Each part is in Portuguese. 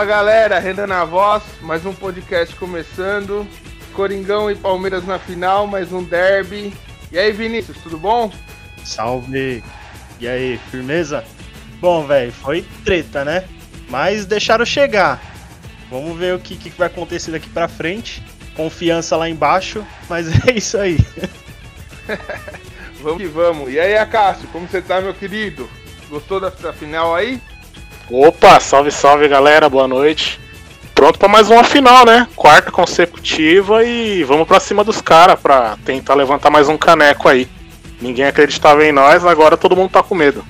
Fala galera, Renda na Voz, mais um podcast começando. Coringão e Palmeiras na final, mais um derby. E aí, Vinícius, tudo bom? Salve! E aí, firmeza? Bom, velho, foi treta, né? Mas deixaram chegar. Vamos ver o que, que vai acontecer daqui pra frente. Confiança lá embaixo, mas é isso aí. vamos que vamos. E aí, Acácio, como você tá, meu querido? Gostou da, da final aí? Opa, salve, salve galera, boa noite. Pronto para mais uma final, né? Quarta consecutiva e vamos para cima dos caras pra tentar levantar mais um caneco aí. Ninguém acreditava em nós, agora todo mundo tá com medo.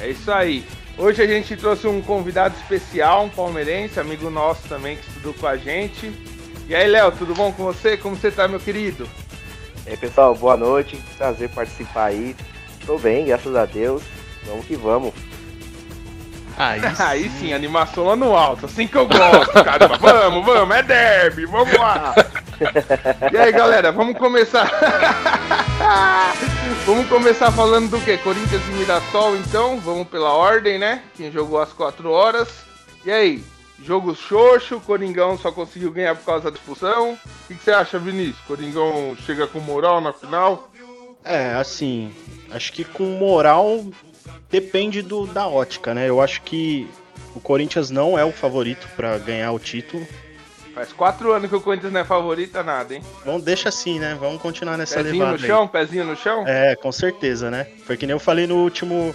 É isso aí. Hoje a gente trouxe um convidado especial, um palmeirense, amigo nosso também que estudou com a gente. E aí, Léo, tudo bom com você? Como você tá, meu querido? E aí, pessoal, boa noite. Prazer participar aí. Tô bem, graças a Deus. Vamos que vamos. Aí, aí sim. sim, animação lá no alto, assim que eu gosto, caramba. vamos, vamos, é derby, vamos lá. E aí, galera, vamos começar. vamos começar falando do que? Corinthians e Mirassol, então. Vamos pela ordem, né? Quem jogou às 4 horas. E aí, jogo xoxo, Coringão só conseguiu ganhar por causa da expulsão. O que você acha, Vinícius? Coringão chega com moral na final? É, assim, acho que com moral depende do, da ótica, né? Eu acho que o Corinthians não é o favorito para ganhar o título. Faz quatro anos que o Corinthians não é favorito a nada, hein? Vamos, deixa assim, né? Vamos continuar nessa pezinho levada. Pezinho no chão, aí. pezinho no chão? É, com certeza, né? Foi que nem eu falei no último,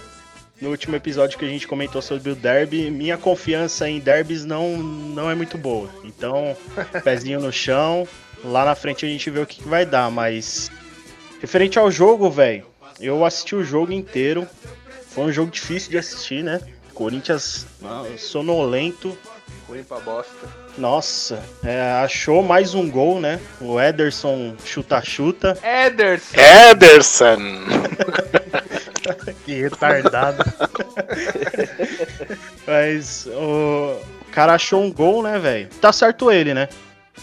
no último episódio que a gente comentou sobre o derby. Minha confiança em derbys não, não é muito boa. Então, pezinho no chão. Lá na frente a gente vê o que, que vai dar, mas. Referente ao jogo, velho, eu assisti o jogo inteiro. Foi um jogo difícil de assistir, né? Corinthians sonolento. Ruim pra bosta. Nossa, é, achou mais um gol, né? O Ederson chuta-chuta. Ederson! Ederson! que retardado. Mas o cara achou um gol, né, velho? Tá certo ele, né?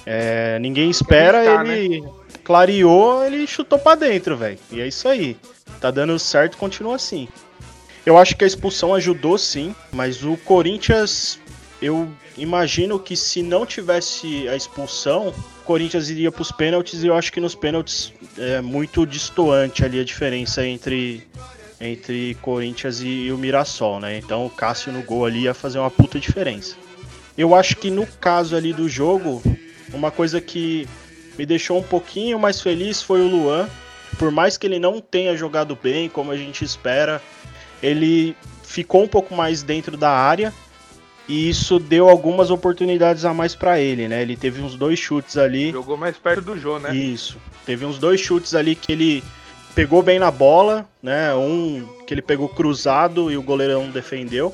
É, ninguém espera, tá, ele né? clareou, ele chutou pra dentro, velho. E é isso aí. Tá dando certo, continua assim. Eu acho que a expulsão ajudou sim, mas o Corinthians, eu imagino que se não tivesse a expulsão, o Corinthians iria para os pênaltis e eu acho que nos pênaltis é muito distoante ali a diferença entre entre Corinthians e, e o Mirassol, né? Então o Cássio no gol ali ia fazer uma puta diferença. Eu acho que no caso ali do jogo, uma coisa que me deixou um pouquinho mais feliz foi o Luan. Por mais que ele não tenha jogado bem, como a gente espera, ele ficou um pouco mais dentro da área e isso deu algumas oportunidades a mais para ele, né? Ele teve uns dois chutes ali. Jogou mais perto do jogo, né? Isso. Teve uns dois chutes ali que ele pegou bem na bola, né? Um que ele pegou cruzado e o goleirão defendeu.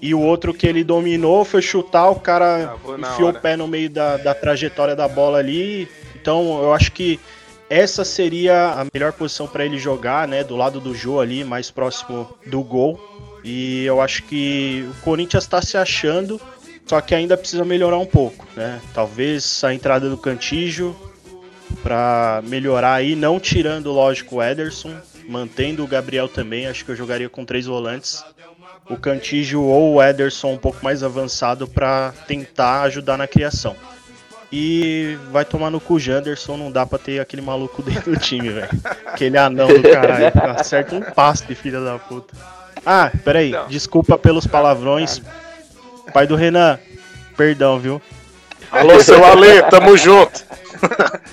E o outro que ele dominou foi chutar, o cara enfiou o pé no meio da, da trajetória da bola ali. Então eu acho que essa seria a melhor posição para ele jogar, né? Do lado do Jô ali, mais próximo do gol. E eu acho que o Corinthians está se achando, só que ainda precisa melhorar um pouco, né? Talvez a entrada do Cantígio para melhorar aí, não tirando, lógico, o Ederson, mantendo o Gabriel também. Acho que eu jogaria com três volantes. O Cantígio ou o Ederson um pouco mais avançado para tentar ajudar na criação. E vai tomar no cu Janderson, não dá pra ter aquele maluco dentro do time, velho. Aquele anão do caralho. Acerta um passe de filha da puta. Ah, peraí, não. desculpa pelos palavrões. Pai do Renan, perdão, viu? Alô, seu Ale, tamo junto.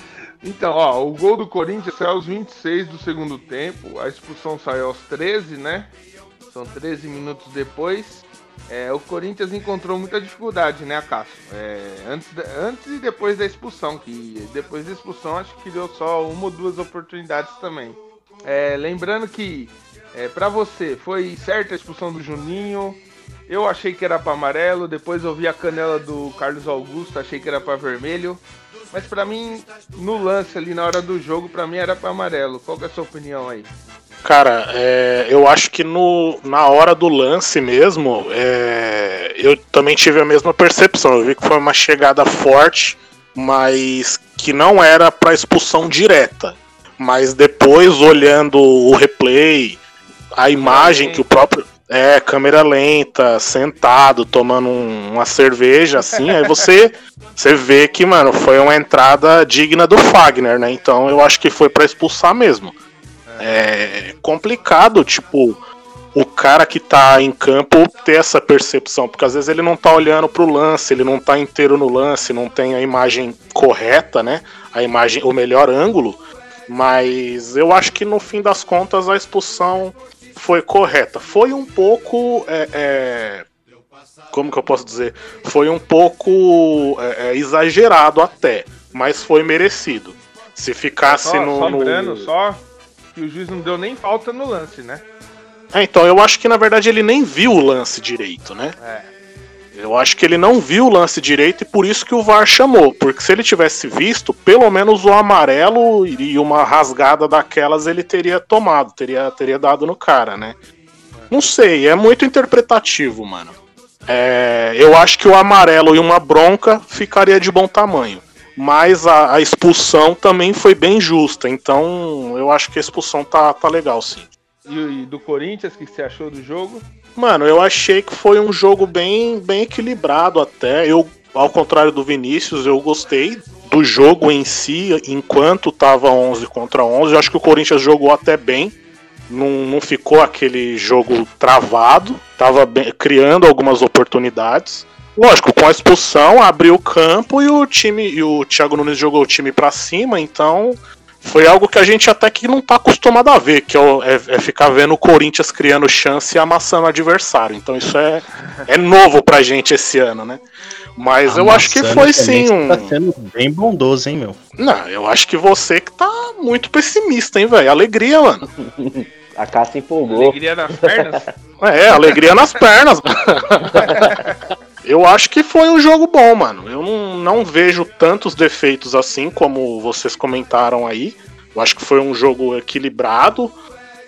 Então, ó, o gol do Corinthians saiu aos 26 do segundo tempo, a expulsão saiu aos 13, né? São 13 minutos depois. É, o Corinthians encontrou muita dificuldade, né, Cássio? É, antes, antes e depois da expulsão, que depois da expulsão acho que deu só uma ou duas oportunidades também. É, lembrando que, é, para você, foi certa a expulsão do Juninho. Eu achei que era para amarelo, depois eu vi a canela do Carlos Augusto, achei que era para vermelho. Mas para mim, no lance ali na hora do jogo, para mim era para amarelo. Qual é a sua opinião aí? Cara, é, eu acho que no, na hora do lance mesmo, é, eu também tive a mesma percepção. Eu vi que foi uma chegada forte, mas que não era para expulsão direta. Mas depois, olhando o replay, a imagem que o próprio. É, câmera lenta, sentado, tomando um, uma cerveja, assim, aí você, você vê que, mano, foi uma entrada digna do Fagner, né? Então eu acho que foi para expulsar mesmo. É complicado, tipo, o cara que tá em campo ter essa percepção, porque às vezes ele não tá olhando pro lance, ele não tá inteiro no lance, não tem a imagem correta, né? A imagem, o melhor ângulo. Mas eu acho que no fim das contas a expulsão foi correta. Foi um pouco. É, é, como que eu posso dizer? Foi um pouco é, é exagerado até, mas foi merecido. Se ficasse só, no. Só lembrando, só que o juiz não deu nem falta no lance, né? É, então eu acho que na verdade ele nem viu o lance direito, né? É. Eu acho que ele não viu o lance direito e por isso que o VAR chamou. Porque se ele tivesse visto, pelo menos o amarelo e uma rasgada daquelas ele teria tomado, teria, teria dado no cara, né? Não sei, é muito interpretativo, mano. É, eu acho que o amarelo e uma bronca ficaria de bom tamanho. Mas a, a, expulsão também foi bem justa. Então eu acho que a expulsão tá, tá legal, sim. E, e do Corinthians, o que você achou do jogo? Mano, eu achei que foi um jogo bem, bem equilibrado até. Eu, ao contrário do Vinícius, eu gostei do jogo em si, enquanto tava 11 contra 11. Eu acho que o Corinthians jogou até bem. Não, não ficou aquele jogo travado, tava bem, criando algumas oportunidades. Lógico, com a expulsão abriu o campo e o time e o Thiago Nunes jogou o time para cima, então foi algo que a gente até que não tá acostumado a ver, que é, é, é, ficar vendo o Corinthians criando chance e amassando o adversário. Então isso é, é novo pra gente esse ano, né? Mas amassando eu acho que foi sim um. Tá sendo bem bondoso, hein, meu? Não, eu acho que você que tá muito pessimista, hein, velho? Alegria, mano. A Cássia empolgou. Alegria nas pernas? É, alegria nas pernas. Eu acho que foi um jogo bom, mano. Eu não, não vejo tantos defeitos assim como vocês comentaram aí. Eu acho que foi um jogo equilibrado.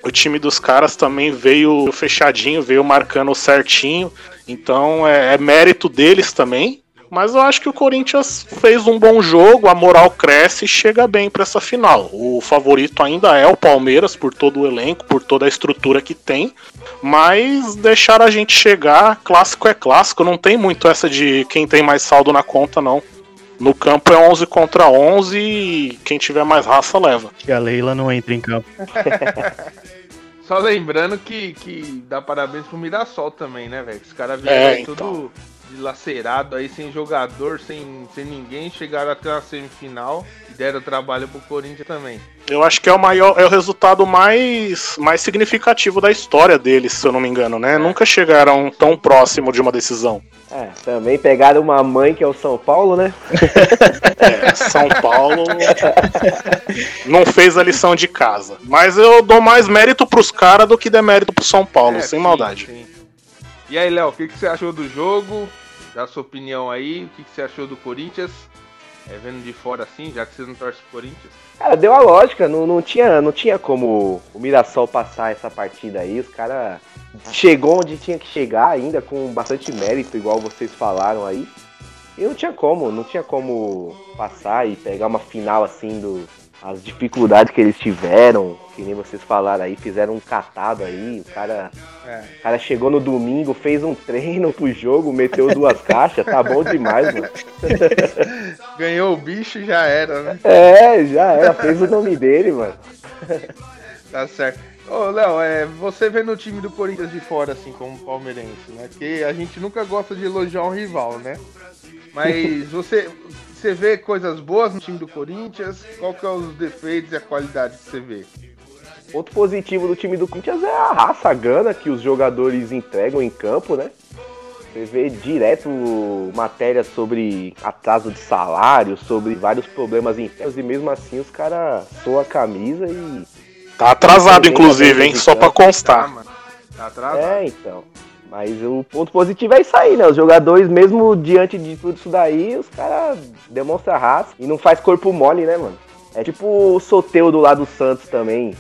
O time dos caras também veio fechadinho, veio marcando certinho. Então é, é mérito deles também. Mas eu acho que o Corinthians fez um bom jogo, a moral cresce e chega bem para essa final. O favorito ainda é o Palmeiras, por todo o elenco, por toda a estrutura que tem. Mas deixar a gente chegar, clássico é clássico, não tem muito essa de quem tem mais saldo na conta, não. No campo é 11 contra 11 e quem tiver mais raça leva. Que a Leila não entra em campo. Só lembrando que, que dá parabéns pro Mirassol também, né, velho? Os caras vieram é, então. tudo dilacerado aí, sem jogador, sem, sem ninguém, chegaram até a semifinal e deram trabalho pro Corinthians também. Eu acho que é o maior, é o resultado mais, mais significativo da história deles, se eu não me engano, né? É. Nunca chegaram tão próximo de uma decisão. É, também pegaram uma mãe que é o São Paulo, né? É, São Paulo não fez a lição de casa. Mas eu dou mais mérito pros caras do que demérito pro São Paulo, é, sem sim, maldade. Sim. E aí, Léo, o que, que você achou do jogo? Dá sua opinião aí. O que, que você achou do Corinthians? É, vendo de fora assim, já que você não torce pro Corinthians. Cara, deu a lógica. Não, não, tinha, não tinha como o Mirassol passar essa partida aí. Os caras chegou onde tinha que chegar ainda, com bastante mérito, igual vocês falaram aí. E não tinha como, não tinha como passar e pegar uma final assim do, as dificuldades que eles tiveram, que nem vocês falaram aí, fizeram um catado aí, o cara, é. o cara chegou no domingo, fez um treino pro jogo, meteu duas caixas, tá bom demais, mano. Ganhou o bicho já era, né? É, já era, fez o nome dele, mano. Tá certo. Ô, Léo, é, você vê no time do Corinthians de fora, assim, como palmeirense, né? Porque a gente nunca gosta de elogiar um rival, né? Mas você, você vê coisas boas no time do Corinthians? Qual que é os defeitos e a qualidade que você vê? Outro positivo do time do Corinthians é a raça, a gana que os jogadores entregam em campo, né? Você vê direto matérias sobre atraso de salário, sobre vários problemas internos, e mesmo assim os caras soam a camisa e. Tá atrasado, inclusive, hein? Só pra constar. Tá, tá atrasado. É, então. Mas o ponto positivo é isso aí, né? Os jogadores, mesmo diante de tudo isso daí, os caras demonstram raça e não faz corpo mole, né, mano? É tipo o Soteudo lá do Santos também.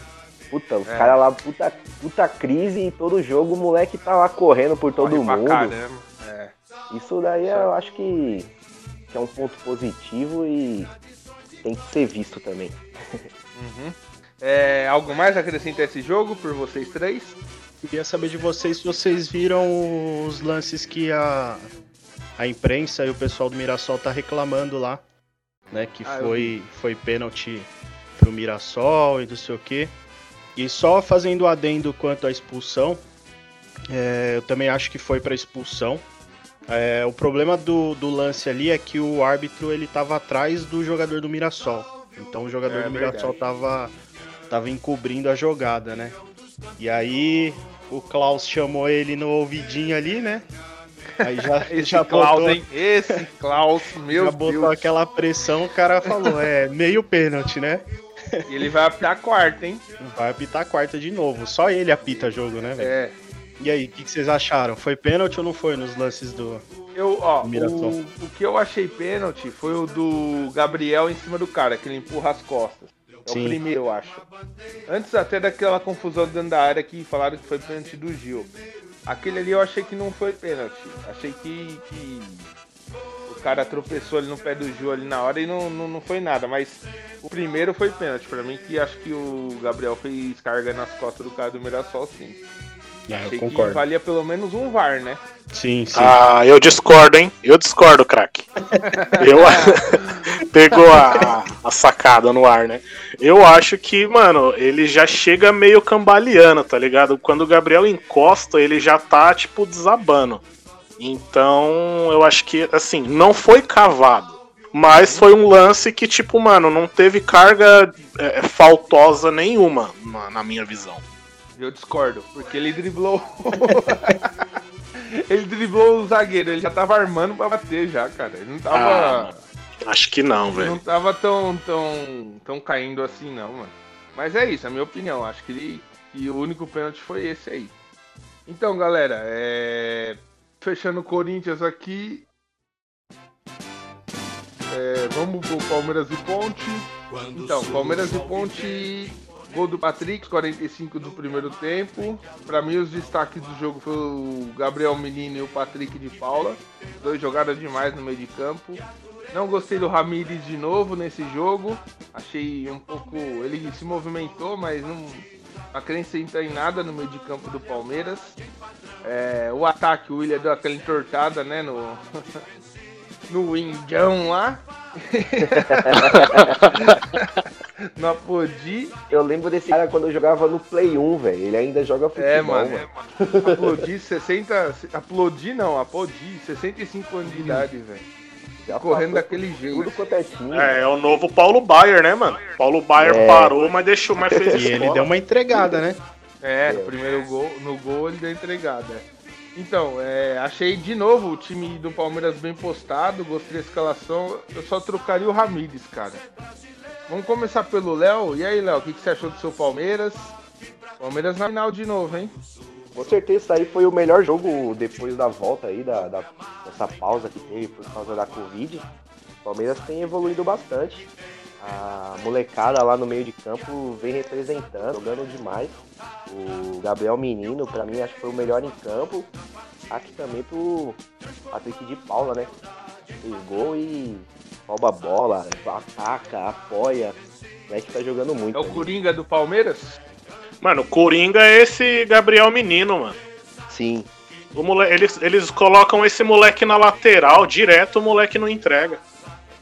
Puta, os é. caras lá, puta, puta crise e todo jogo o moleque tá lá correndo por todo Corre mundo. É. Isso daí eu acho que, que, é um ponto positivo e tem que ser visto também. Uhum. É, algo mais a acrescentar esse jogo por vocês três? Queria saber de vocês se vocês viram os lances que a, a imprensa e o pessoal do Mirassol tá reclamando lá, né? Que ah, foi, foi pênalti pro Mirassol e não sei o quê. E só fazendo adendo quanto à expulsão, é, eu também acho que foi para expulsão. É, o problema do, do lance ali é que o árbitro ele tava atrás do jogador do Mirassol. Então o jogador é, do Mirassol tava, tava encobrindo a jogada, né? E aí o Klaus chamou ele no ouvidinho ali, né? Aí já, Esse já Klaus, botou, hein? Esse Klaus, meu já botou Deus. aquela pressão, o cara falou, é meio pênalti, né? E ele vai apitar a quarta, hein? Vai apitar a quarta de novo. Só ele apita jogo, né, velho? É. E aí, o que, que, vocês acharam? Foi pênalti ou não foi nos lances do. Eu, ó, do o, o, que eu achei pênalti foi o do Gabriel em cima do cara, que ele empurra as costas. É Sim. o primeiro, eu acho. Antes até daquela confusão dentro da área que falaram que foi pênalti do Gil. Aquele ali eu achei que não foi pênalti. Achei que, que o cara tropeçou ali no pé do Gil ali na hora e não, não, não foi nada. Mas o primeiro foi pênalti pra mim, que acho que o Gabriel fez carga nas costas do cara do Mirassol, sim. É, eu concordo. valia pelo menos um VAR, né? Sim, sim. Ah, eu discordo, hein? Eu discordo, craque. eu pegou a, a, sacada no ar, né? Eu acho que, mano, ele já chega meio cambaleando, tá ligado? Quando o Gabriel encosta, ele já tá, tipo, desabando. Então, eu acho que, assim, não foi cavado. Mas foi um lance que, tipo, mano, não teve carga é, faltosa nenhuma, na, na minha visão. Eu discordo, porque ele driblou. ele driblou o zagueiro, ele já tava armando pra bater já, cara. Ele não tava. Ah, acho que não, velho. Não tava tão, tão, tão caindo assim, não, mano. Mas é isso, é a minha opinião. Acho que, ele, que o único pênalti foi esse aí. Então, galera, é... fechando o Corinthians aqui. É... Vamos pro Palmeiras e Ponte. Então, Palmeiras e Ponte Gol do Patrick, 45 do primeiro tempo. Para mim, os destaques do jogo foi o Gabriel Menino e o Patrick de Paula. Dois jogaram demais no meio de campo. Não gostei do Ramires de novo nesse jogo. Achei um pouco. Ele se movimentou, mas não acrescentou em nada no meio de campo do Palmeiras. É, o ataque, o William deu aquela entortada, né? No, no Indião lá. no Apodi. Eu lembro desse cara quando eu jogava no Play 1, velho. Ele ainda joga futebol, é, mano. mano. Aplodi 60. Aplodi não, Apodi, 65 anos de idade, velho. Correndo daquele jeito. Tudo quanto é time. É, é o novo Paulo Baier, né, mano? Paulo Baier é. parou, mas deixou, mas fez E ele deu uma entregada, né? É, no primeiro gol, no gol ele deu entregada. Então, é, achei de novo o time do Palmeiras bem postado, gostei da escalação. Eu só trocaria o Ramires, cara. Vamos começar pelo Léo. E aí, Léo, o que, que, você achou do seu Palmeiras? Palmeiras na final de novo, hein? Com certeza, isso aí foi o melhor jogo depois da volta aí, da, da, dessa pausa que teve por causa da Covid. O Palmeiras tem evoluído bastante. A molecada lá no meio de campo vem representando, jogando demais. O Gabriel Menino, para mim, acho que foi o melhor em campo. Aqui também pro Patrick de Paula, né? Fez gol e rouba a bola, ataca, apoia. O moleque tá jogando muito. É o Coringa do Palmeiras? Mano, o Coringa é esse Gabriel Menino, mano. Sim. Moleque, eles, eles colocam esse moleque na lateral, direto o moleque não entrega.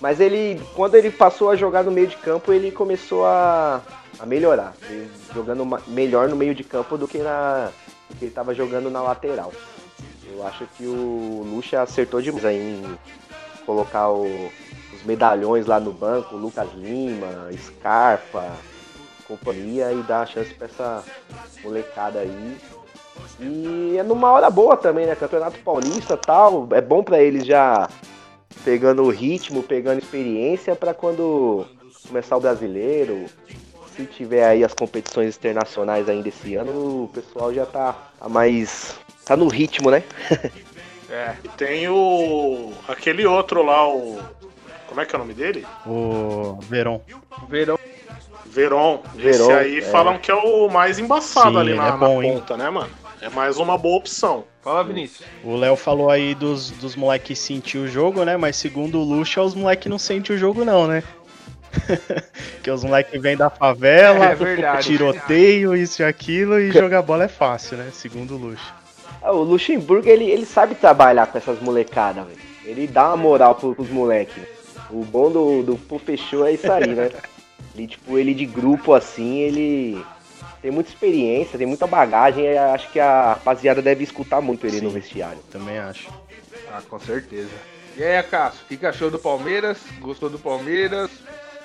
Mas ele, quando ele passou a jogar no meio de campo, ele começou a, a melhorar. Jogando melhor no meio de campo do que, na, do que ele estava jogando na lateral. Eu acho que o Lucha acertou demais em colocar o, os medalhões lá no banco, Lucas Lima, Scarpa, companhia, e dar a chance para essa molecada aí. E é numa hora boa também, né? Campeonato Paulista tal. É bom para eles já pegando o ritmo, pegando experiência para quando começar o brasileiro, se tiver aí as competições internacionais ainda esse ano, o pessoal já tá, tá mais. tá no ritmo, né? é. E tem o. aquele outro lá, o. Como é que é o nome dele? O Verón. Verón. Veron. Esse aí é. falam que é o mais embaçado Sim, ali na, é bom, na ponta, hein? né, mano? É mais uma boa opção. Fala, Vinícius. O Léo falou aí dos, dos moleques sentir o jogo, né? Mas segundo o Lucha, os moleques não sentem o jogo, não, né? que os moleques vêm da favela, é verdade, tiroteio, isso e aquilo, e jogar bola é fácil, né? Segundo o Luxo. Ah, o Luxemburgo, ele, ele sabe trabalhar com essas molecadas, velho. Ele dá uma moral pros moleques. O bom do, do Pô Fechou é isso aí, né? Ele, tipo, ele de grupo assim, ele tem muita experiência, tem muita bagagem, e acho que a rapaziada deve escutar muito ele Sim, no vestiário. Também acho. Ah, com certeza. E aí, Cássio, o que achou do Palmeiras? Gostou do Palmeiras?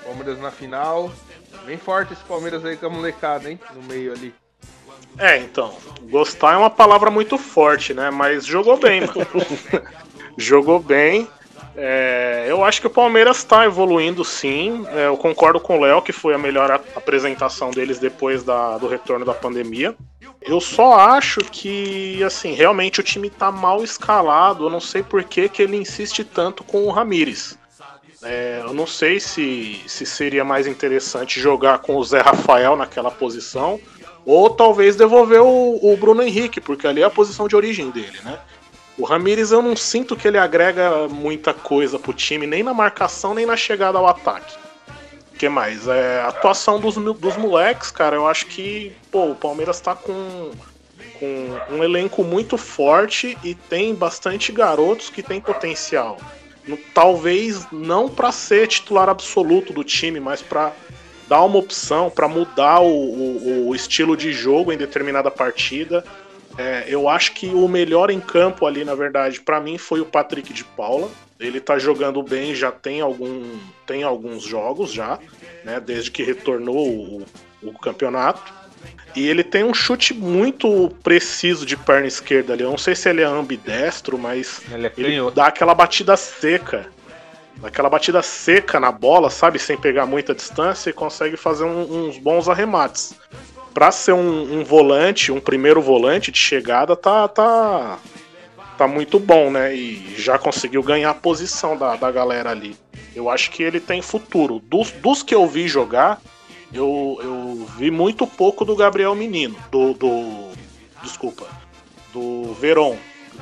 Palmeiras na final. Bem forte esse Palmeiras aí com a molecada, hein? No meio ali. É, então, gostar é uma palavra muito forte, né? Mas jogou bem, mano. jogou bem. É, eu acho que o Palmeiras está evoluindo sim. É, eu concordo com o Léo que foi a melhor apresentação deles depois da, do retorno da pandemia. Eu só acho que, assim, realmente o time está mal escalado. Eu não sei por que, que ele insiste tanto com o Ramires. É, eu não sei se, se seria mais interessante jogar com o Zé Rafael naquela posição ou talvez devolver o, o Bruno Henrique, porque ali é a posição de origem dele, né? O Ramires eu não sinto que ele agrega muita coisa pro time, nem na marcação, nem na chegada ao ataque. O que mais? É, a atuação dos, dos moleques, cara, eu acho que pô, o Palmeiras tá com, com um elenco muito forte e tem bastante garotos que tem potencial. Talvez não para ser titular absoluto do time, mas para dar uma opção, para mudar o, o, o estilo de jogo em determinada partida é, eu acho que o melhor em campo ali, na verdade, para mim foi o Patrick de Paula. Ele tá jogando bem, já tem, algum, tem alguns jogos já, né? Desde que retornou o, o campeonato. E ele tem um chute muito preciso de perna esquerda ali. Eu não sei se ele é ambidestro, mas ele, é ele dá aquela batida seca. Aquela batida seca na bola, sabe? Sem pegar muita distância e consegue fazer um, uns bons arremates para ser um, um, volante, um primeiro volante de chegada, tá, tá, tá muito bom, né? E já conseguiu ganhar a posição da, da galera ali. Eu acho que ele tem futuro. Dos, dos que eu vi jogar, eu, eu vi muito pouco do Gabriel Menino, do. do desculpa, do Veron.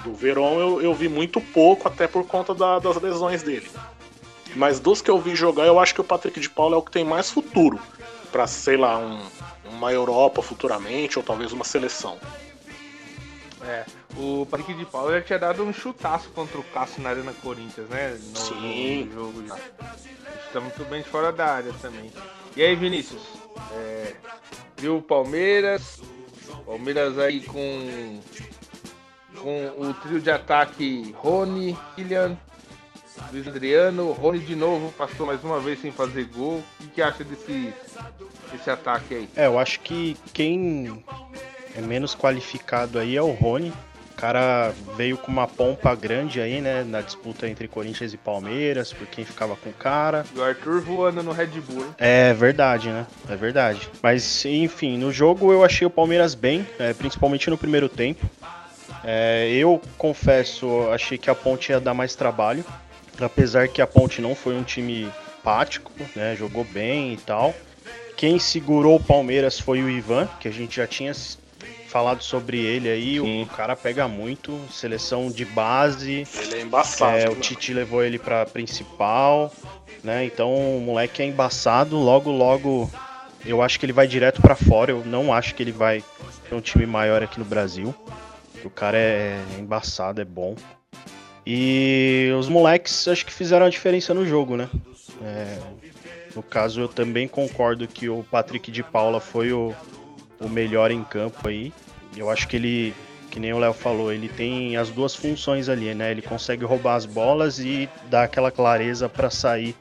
Do Veron eu, eu vi muito pouco, até por conta da, das lesões dele. Mas dos que eu vi jogar, eu acho que o Patrick de Paula é o que tem mais futuro. para sei lá, um, uma Europa futuramente, ou talvez uma seleção. É, o Patrick de Paula já tinha dado um chutaço contra o Cássio na Arena Corinthians, né? No, Sim. No jogo já. Está muito bem fora da área também. E aí, Vinícius? É, viu o Palmeiras? Palmeiras aí com, com o trio de ataque Rony, Kylian, Luiz Adriano, Rony de novo passou mais uma vez sem fazer gol. O que, que acha desse, desse ataque aí? É, eu acho que quem é menos qualificado aí é o Rony. O cara veio com uma pompa grande aí, né? Na disputa entre Corinthians e Palmeiras, por quem ficava com o cara. E o Arthur voando no Red Bull. Hein? É verdade, né? É verdade. Mas, enfim, no jogo eu achei o Palmeiras bem, é, principalmente no primeiro tempo. É, eu confesso, achei que a ponte ia dar mais trabalho apesar que a Ponte não foi um time pático, né? Jogou bem e tal. Quem segurou o Palmeiras foi o Ivan, que a gente já tinha falado sobre ele aí. Sim. O cara pega muito, seleção de base. Ele é embaçado. É, o Tite levou ele para principal, né? Então o moleque é embaçado. Logo, logo, eu acho que ele vai direto para fora. Eu não acho que ele vai ter um time maior aqui no Brasil. O cara é embaçado, é bom. E os moleques acho que fizeram a diferença no jogo, né? É, no caso, eu também concordo que o Patrick de Paula foi o, o melhor em campo aí. Eu acho que ele, que nem o Léo falou, ele tem as duas funções ali, né? Ele consegue roubar as bolas e dar aquela clareza para sair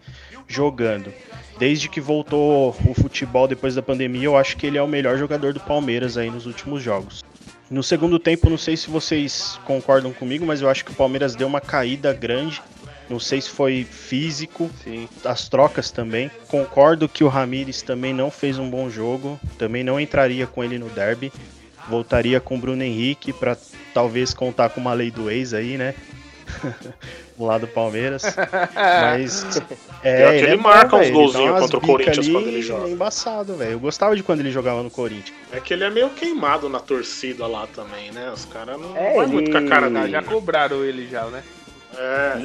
jogando. Desde que voltou o futebol depois da pandemia, eu acho que ele é o melhor jogador do Palmeiras aí nos últimos jogos. No segundo tempo, não sei se vocês concordam comigo, mas eu acho que o Palmeiras deu uma caída grande. Não sei se foi físico, Sim. as trocas também. Concordo que o Ramires também não fez um bom jogo, também não entraria com ele no derby. Voltaria com o Bruno Henrique para talvez contar com uma lei do ex aí, né? do lado do Palmeiras. Mas. É, é que ele, ele marca bom, uns golzinhos contra o Corinthians quando ele joga. É embaçado, velho. Eu gostava de quando ele jogava no Corinthians. É que ele é meio queimado na torcida lá também, né? Os caras não é, ele... muito com a cara da. Já cobraram ele já, né? É.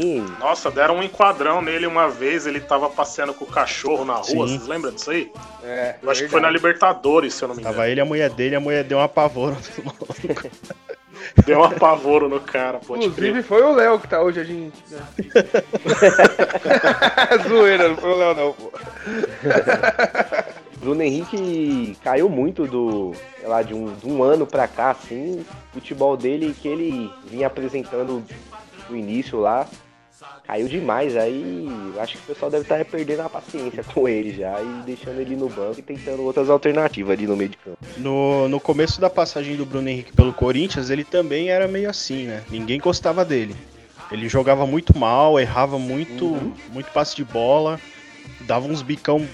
Nossa, deram um enquadrão nele uma vez, ele tava passeando com o cachorro na rua, Sim. vocês lembram disso aí? É. Eu acho que foi na Libertadores, se eu não me engano. Tava ele e a mulher dele, a mulher deu um apavoro Deu um apavoro no cara, pode Inclusive crer. foi o Léo que tá hoje a gente. Né? Zoeira, não foi o Léo não, pô. Bruno Henrique caiu muito do, sei lá, de um, de um ano pra cá, assim, o futebol dele que ele vinha apresentando no início lá, caiu demais. Aí acho que o pessoal deve estar perdendo a paciência com ele já e deixando ele no banco e tentando outras alternativas ali no meio de campo. No, no começo da passagem do Bruno Henrique pelo Corinthians, ele também era meio assim, né? Ninguém gostava dele. Ele jogava muito mal, errava muito, uhum. muito passe de bola dava uns bicão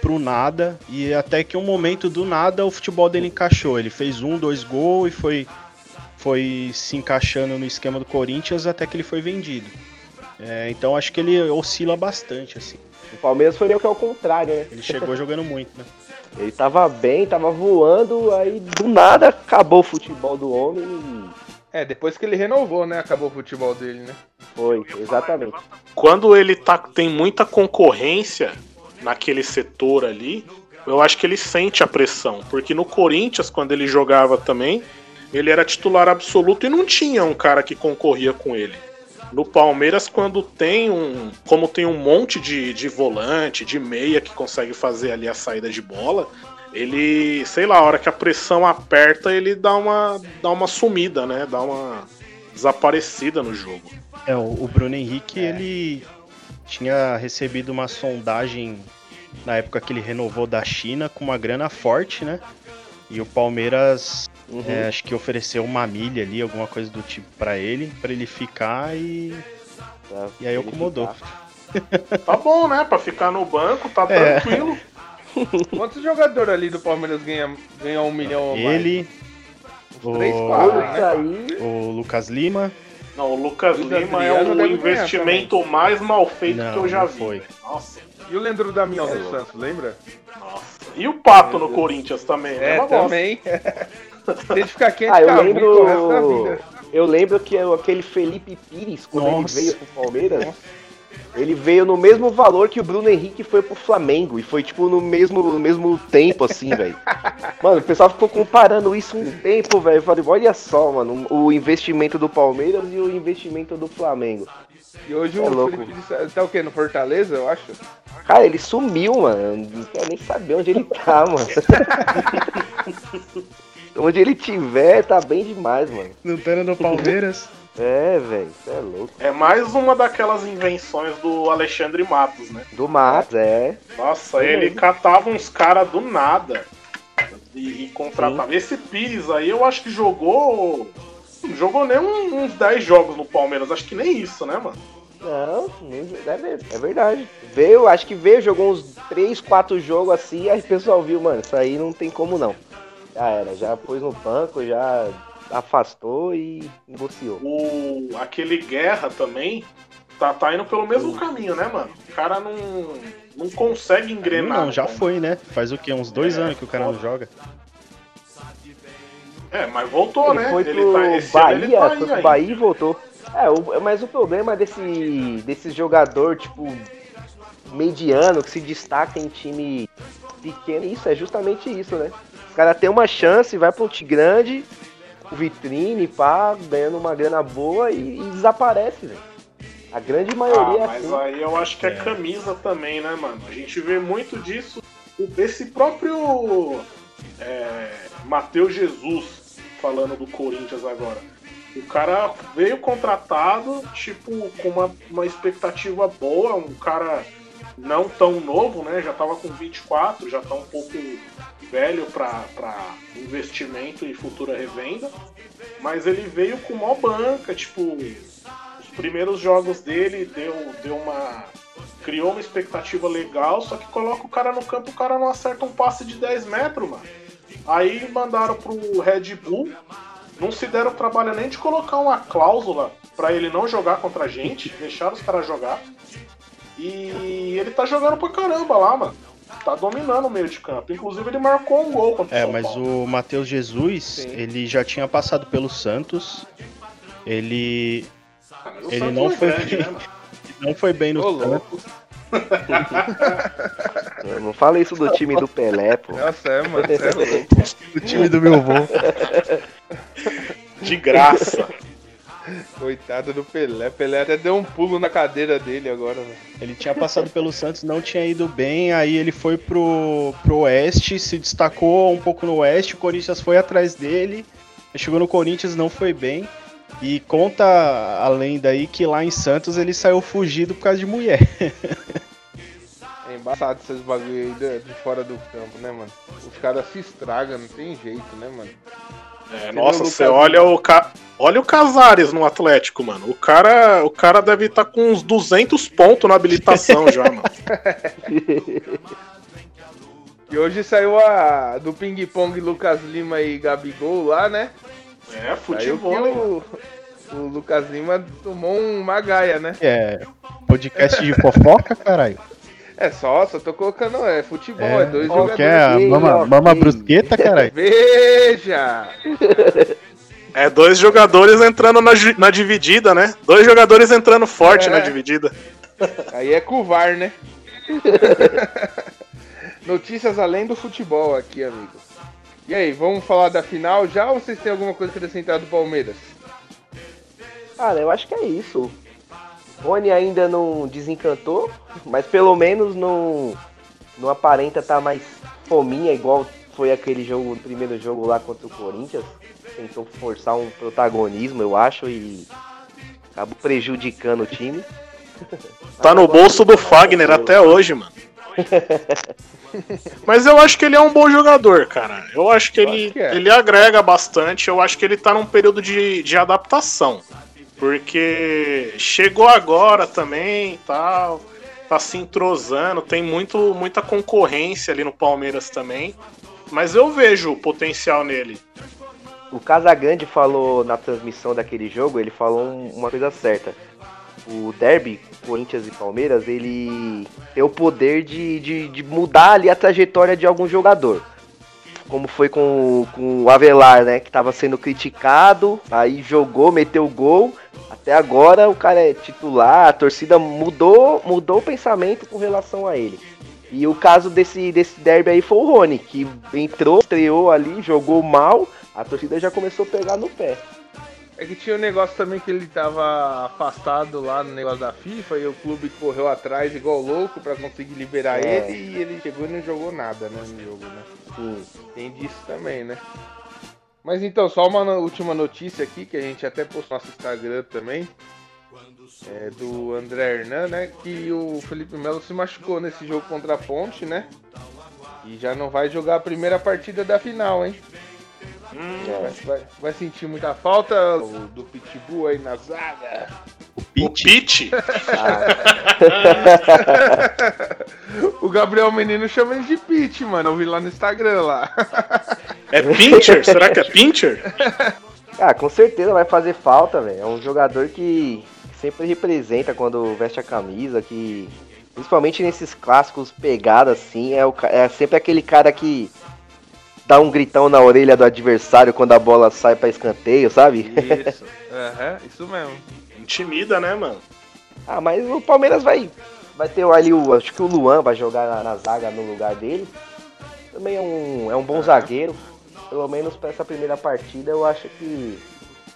pro nada e até que um momento do nada o futebol dele encaixou. Ele fez um, dois gols e foi foi se encaixando no esquema do Corinthians até que ele foi vendido. É, então acho que ele oscila bastante assim. O Palmeiras foi meio que ao contrário, né? Ele chegou jogando muito, né? Ele tava bem, tava voando, aí do nada acabou o futebol do homem e é, depois que ele renovou, né? Acabou o futebol dele, né? Foi, exatamente. Quando ele tá, tem muita concorrência naquele setor ali, eu acho que ele sente a pressão. Porque no Corinthians, quando ele jogava também, ele era titular absoluto e não tinha um cara que concorria com ele. No Palmeiras, quando tem um. Como tem um monte de, de volante, de meia que consegue fazer ali a saída de bola, ele, sei lá, a hora que a pressão aperta, ele dá uma, dá uma sumida, né? Dá uma desaparecida no jogo. É, o Bruno Henrique, é. ele tinha recebido uma sondagem na época que ele renovou da China com uma grana forte, né? E o Palmeiras, uhum. é, acho que ofereceu uma milha ali, alguma coisa do tipo para ele, para ele ficar e. Pra e aí acomodou. Tá bom, né? Pra ficar no banco, tá é. tranquilo. Quantos jogadores ali do Palmeiras ganham, ganham um milhão ou mais? Ele, o, três, quatro, né? o Lucas Lima. Não, o Lucas o Lima é o investimento mais mal feito não, que eu já vi. Foi. Nossa. E o Leandro Damião é do Santos, lembra? Nossa. E o Pato no Corinthians também, né? É, também. Tem que ficar quente, ah, eu lembro... Eu lembro que aquele Felipe Pires, quando Nossa. ele veio pro Palmeiras, Nossa. Ele veio no mesmo valor que o Bruno Henrique foi pro Flamengo. E foi, tipo, no mesmo, no mesmo tempo, assim, velho. Mano, o pessoal ficou comparando isso um tempo, velho. Eu falei, olha só, mano, o investimento do Palmeiras e o investimento do Flamengo. E hoje é o louco. Felipe tá o quê? No Fortaleza, eu acho? Cara, ele sumiu, mano. Não quero nem saber onde ele tá, mano. onde ele tiver, tá bem demais, mano. Não tá no Palmeiras? É, velho, é louco. É mais uma daquelas invenções do Alexandre Matos, né? Do Matos, é. Nossa, ele catava uns caras do nada e, e contratava. Sim. Esse Pires aí eu acho que jogou. Não jogou nem uns 10 jogos no Palmeiras, acho que nem isso, né, mano? Não, é, é verdade. Veio, acho que veio, jogou uns 3, 4 jogos assim, aí o pessoal viu, mano, isso aí não tem como não. Já era, já pôs no banco, já afastou e negociou. O, aquele Guerra também tá, tá indo pelo mesmo caminho, né, mano? O cara não, não consegue engrenar. Não, já foi, né? Faz o quê? Uns dois é, anos que o cara não joga. É, mas voltou, ele né? Foi ele pro tá, Bahia, tá foi pro Bahia e voltou. É, o, mas o problema desse, desse jogador, tipo, mediano, que se destaca em time pequeno, isso é justamente isso, né? O cara tem uma chance, vai pra um time grande, vitrine, pá, ganhando uma grana boa e, e desaparece, velho. A grande maioria ah, é mas aí eu acho que é, é camisa também, né, mano? A gente vê muito disso. Esse próprio é, Matheus Jesus falando do Corinthians agora. O cara veio contratado, tipo, com uma, uma expectativa boa, um cara não tão novo, né? Já tava com 24, já tá um pouco velho para investimento e futura revenda, mas ele veio com mó banca, tipo, os primeiros jogos dele deu, deu uma. criou uma expectativa legal, só que coloca o cara no campo, o cara não acerta um passe de 10 metros, mano. Aí mandaram pro Red Bull, não se deram o trabalho nem de colocar uma cláusula para ele não jogar contra a gente, deixaram os caras jogar. E ele tá jogando pra caramba lá, mano tá dominando o meio de campo. Inclusive, ele marcou um gol contra É, mas o Matheus Jesus, Sim. ele já tinha passado pelo Santos. Ele Ele não foi, grande, bem, né, não foi bem no Ô, não fala isso do time do Pelé, pô. Nossa, é, mano. É o time do meu avô. De graça. Coitado do Pelé. Pelé até deu um pulo na cadeira dele agora, né? Ele tinha passado pelo Santos, não tinha ido bem, aí ele foi pro, pro Oeste, se destacou um pouco no Oeste, o Corinthians foi atrás dele, chegou no Corinthians, não foi bem. E conta a lenda aí que lá em Santos ele saiu fugido por causa de mulher. É embaçado esses bagulho aí de, de fora do campo, né, mano? Os caras se estragam, não tem jeito, né, mano? É, nossa, você olha o, ca... olha o Casares no Atlético, mano. O cara, o cara deve estar tá com uns 200 pontos na habilitação já, mano. E hoje saiu a do ping-pong Lucas Lima e Gabigol lá, né? É, futebol. O, o, Lucas Lima tomou uma gaia, né? É, podcast de fofoca, caralho. É só, só tô colocando, é futebol, é, é dois jogadores. Quer mama, mama brusqueta, caralho? Veja! É dois jogadores entrando na, na dividida, né? Dois jogadores entrando forte é. na dividida. Aí é com o VAR, né? Notícias além do futebol aqui, amigo. E aí, vamos falar da final já ou vocês têm alguma coisa a acrescentar do Palmeiras? Cara, eu acho que é isso. Rony ainda não desencantou, mas pelo menos não, não aparenta estar tá mais fominha, igual foi aquele jogo, o primeiro jogo lá contra o Corinthians. Tentou forçar um protagonismo, eu acho, e acabou prejudicando o time. Tá no bolso do Fagner até hoje, mano. Mas eu acho que ele é um bom jogador, cara. Eu acho que, eu ele, acho que é. ele agrega bastante. Eu acho que ele tá num período de, de adaptação. Porque chegou agora também tal. Tá se entrosando. Tem muito, muita concorrência ali no Palmeiras também. Mas eu vejo o potencial nele. O Casagrande falou na transmissão daquele jogo, ele falou uma coisa certa o derby, Corinthians e Palmeiras, ele tem o poder de, de, de mudar ali a trajetória de algum jogador. Como foi com, com o Avelar, né? Que estava sendo criticado, aí jogou, meteu gol. Até agora o cara é titular, a torcida mudou, mudou o pensamento com relação a ele. E o caso desse, desse derby aí foi o Rony, que entrou, estreou ali, jogou mal, a torcida já começou a pegar no pé. É que tinha um negócio também que ele tava afastado lá no negócio da FIFA e o clube correu atrás igual louco para conseguir liberar é. ele e ele chegou e não jogou nada né, no jogo, né? Sim. Tem disso também, né? Mas então, só uma última notícia aqui que a gente até postou no nosso Instagram também. É do André Hernan, né? Que o Felipe Melo se machucou nesse jogo contra a Ponte, né? E já não vai jogar a primeira partida da final, hein? Hum, vai, vai, vai, sentir muita falta do Pitbull aí na zaga. O Pit? O, Gabriel Menino chama ele de Pit, mano. Eu vi lá no Instagram lá. É Pincher? Será que é Pincher? Ah, com certeza vai fazer falta, velho. É um jogador que sempre representa quando veste a camisa, que principalmente nesses clássicos pegados assim, é, o, é sempre aquele cara que dá um gritão na orelha do adversário quando a bola sai para escanteio, sabe? Isso, uhum, isso mesmo. Intimida, né, mano? Ah, mas o Palmeiras vai, vai ter ali o. Acho que o Luan vai jogar na, na zaga no lugar dele. Também é um, é um bom uhum. zagueiro. Pelo menos para essa primeira partida eu acho que.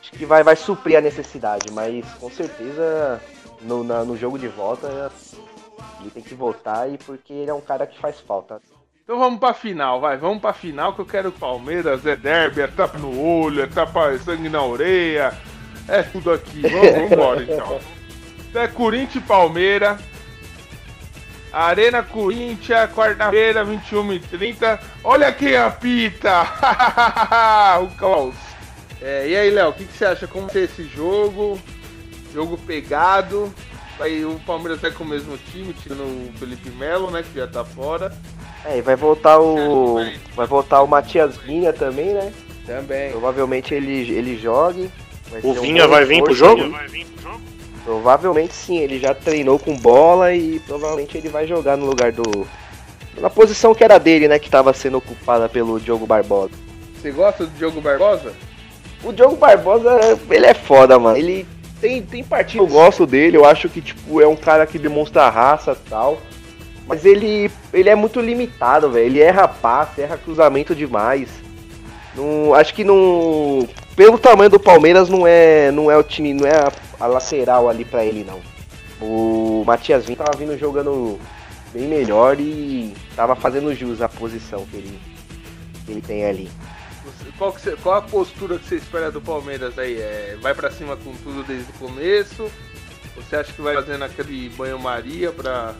Acho que vai, vai suprir a necessidade, mas com certeza no, na, no jogo de volta ele tem que voltar e porque ele é um cara que faz falta. Então vamos pra final, vai. Vamos pra final que eu quero Palmeiras, é derby, é tapa no olho, é tapa é sangue na orelha. É tudo aqui. Vamos, vamos embora então. É Corinthians e Palmeiras. Arena Corinthians, quarta-feira, 21h30. Olha quem apita! o Klaus. É, e aí, Léo, o que, que, você acha? Como ser esse jogo? Jogo pegado. Aí o Palmeiras vai com o mesmo time, tirando o Felipe Melo, né? Que já tá fora. É, e vai voltar o. Vai voltar o Matias Vinha também, né? Também. Provavelmente ele, ele jogue. O Vinha um vai vir pro jogo? Vai? Provavelmente sim, ele já treinou com bola e provavelmente ele vai jogar no lugar do. Na posição que era dele, né? Que estava sendo ocupada pelo Diogo Barbosa. Você gosta do Diogo Barbosa? O Diogo Barbosa, ele é foda, mano. Ele tem, tem partida. Eu gosto dele, eu acho que tipo, é um cara que demonstra raça e tal. Mas ele, ele é muito limitado, velho. Ele erra passe, erra cruzamento demais. Não, acho que não. Pelo tamanho do Palmeiras, não é, não é o time, não é a, a lateral ali para ele, não. O Matias Vinho tava vindo jogando bem melhor e tava fazendo jus à posição que ele, que ele tem ali. Qual, você, qual a postura que você espera do Palmeiras aí? É, vai para cima com tudo desde o começo? Você acha que vai fazendo aquele banho-maria pra.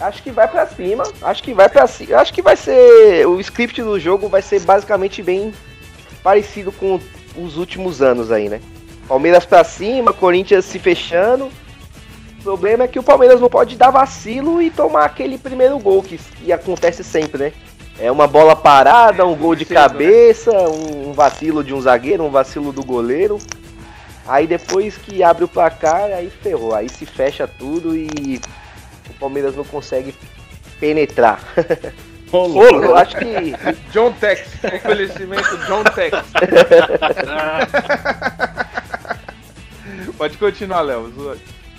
Acho que vai para cima. Acho que vai para cima. Acho que vai ser. O script do jogo vai ser basicamente bem parecido com os últimos anos aí, né? Palmeiras para cima, Corinthians se fechando. O problema é que o Palmeiras não pode dar vacilo e tomar aquele primeiro gol que, que acontece sempre, né? É uma bola parada, um gol de né? cabeça, um vacilo de um zagueiro, um vacilo do goleiro. Aí depois que abre o placar, aí ferrou. Aí se fecha tudo e o Palmeiras não consegue penetrar. Rolo. Eu acho que. John Tex, envelhecimento John Tex. Pode continuar, Léo.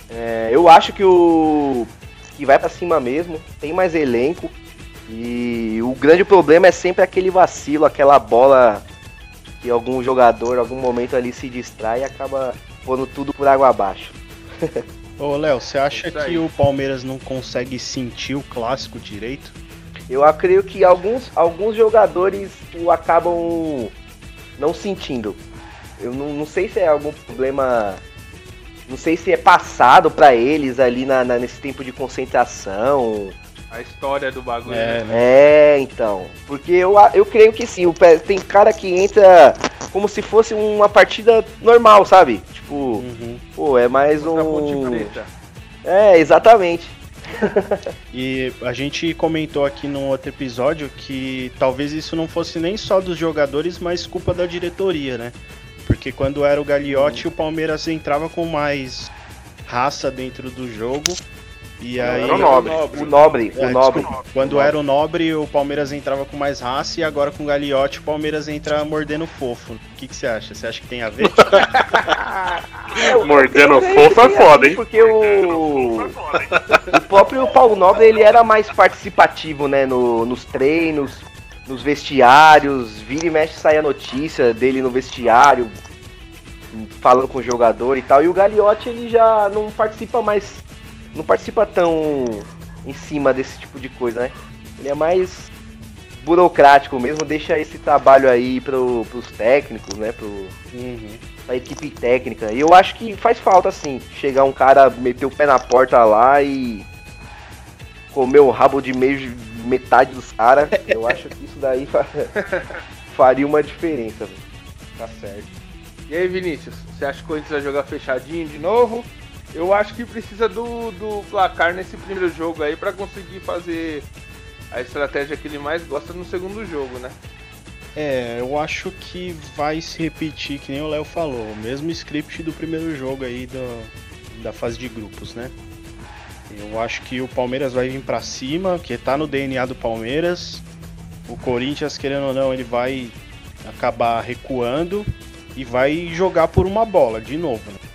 É, eu acho que o. que vai para cima mesmo, tem mais elenco. E o grande problema é sempre aquele vacilo, aquela bola que algum jogador, algum momento ali se distrai e acaba pondo tudo por água abaixo. Ô Léo, você acha que o Palmeiras não consegue sentir o clássico direito? Eu acredito que alguns, alguns jogadores o acabam não sentindo. Eu não, não sei se é algum problema. Não sei se é passado para eles ali na, na, nesse tempo de concentração. A história do bagulho. É, né? é então. Porque eu, eu creio que sim. Tem cara que entra como se fosse uma partida normal, sabe? Tipo, uhum. pô, é mais um. É, exatamente. e a gente comentou aqui num outro episódio que talvez isso não fosse nem só dos jogadores, mas culpa da diretoria, né? Porque quando era o Gagliotti, o Palmeiras entrava com mais raça dentro do jogo e aí, era o nobre. O nobre. É, o nobre. Desculpa, quando o era o nobre, o Palmeiras entrava com mais raça e agora com o Gagliotti, o Palmeiras entra mordendo fofo. O que, que você acha? Você acha que tem a ver? mordendo fofo é foda, hein? Porque o. o próprio Paulo Nobre ele era mais participativo, né? No, nos treinos, nos vestiários. Vira e mexe sai a notícia dele no vestiário, falando com o jogador e tal. E o Gagliotti ele já não participa mais não participa tão em cima desse tipo de coisa, né? Ele é mais burocrático mesmo, deixa esse trabalho aí pro, pros técnicos, né? Pro, uhum. Pra equipe técnica. E eu acho que faz falta, assim, chegar um cara, meter o pé na porta lá e comer o rabo de meio metade dos caras. Eu acho que isso daí faria uma diferença. Tá certo. E aí, Vinícius, você acha que o Corinthians vai jogar fechadinho de novo? Eu acho que precisa do, do placar nesse primeiro jogo aí para conseguir fazer a estratégia que ele mais gosta no segundo jogo, né? É, eu acho que vai se repetir, que nem o Léo falou, o mesmo script do primeiro jogo aí do, da fase de grupos, né? Eu acho que o Palmeiras vai vir para cima, que tá no DNA do Palmeiras. O Corinthians, querendo ou não, ele vai acabar recuando e vai jogar por uma bola de novo. Né?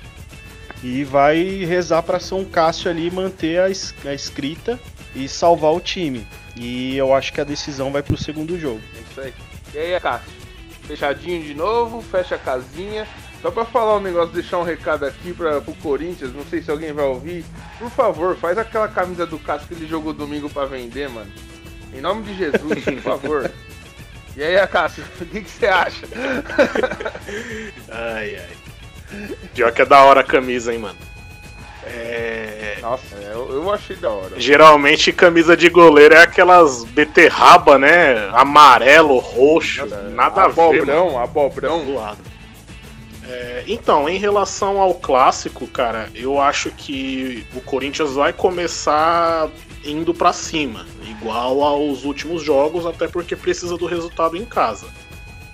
E vai rezar para São Cássio ali manter a, a escrita e salvar o time. E eu acho que a decisão vai pro segundo jogo. É isso aí. E aí, Cássio? Fechadinho de novo, fecha a casinha. Só pra falar um negócio, deixar um recado aqui para pro Corinthians, não sei se alguém vai ouvir. Por favor, faz aquela camisa do Cássio que ele jogou domingo para vender, mano. Em nome de Jesus, por favor. E aí, Cássio, o que, que você acha? ai, ai. Pior que é da hora a camisa, hein, mano. É... Nossa, eu, eu achei da hora. Geralmente camisa de goleiro é aquelas beterraba, né? Amarelo, roxo, nada, nada a ver. Abobrão, abobrão. Do lado. É, então, em relação ao clássico, cara, eu acho que o Corinthians vai começar indo para cima, igual aos últimos jogos, até porque precisa do resultado em casa.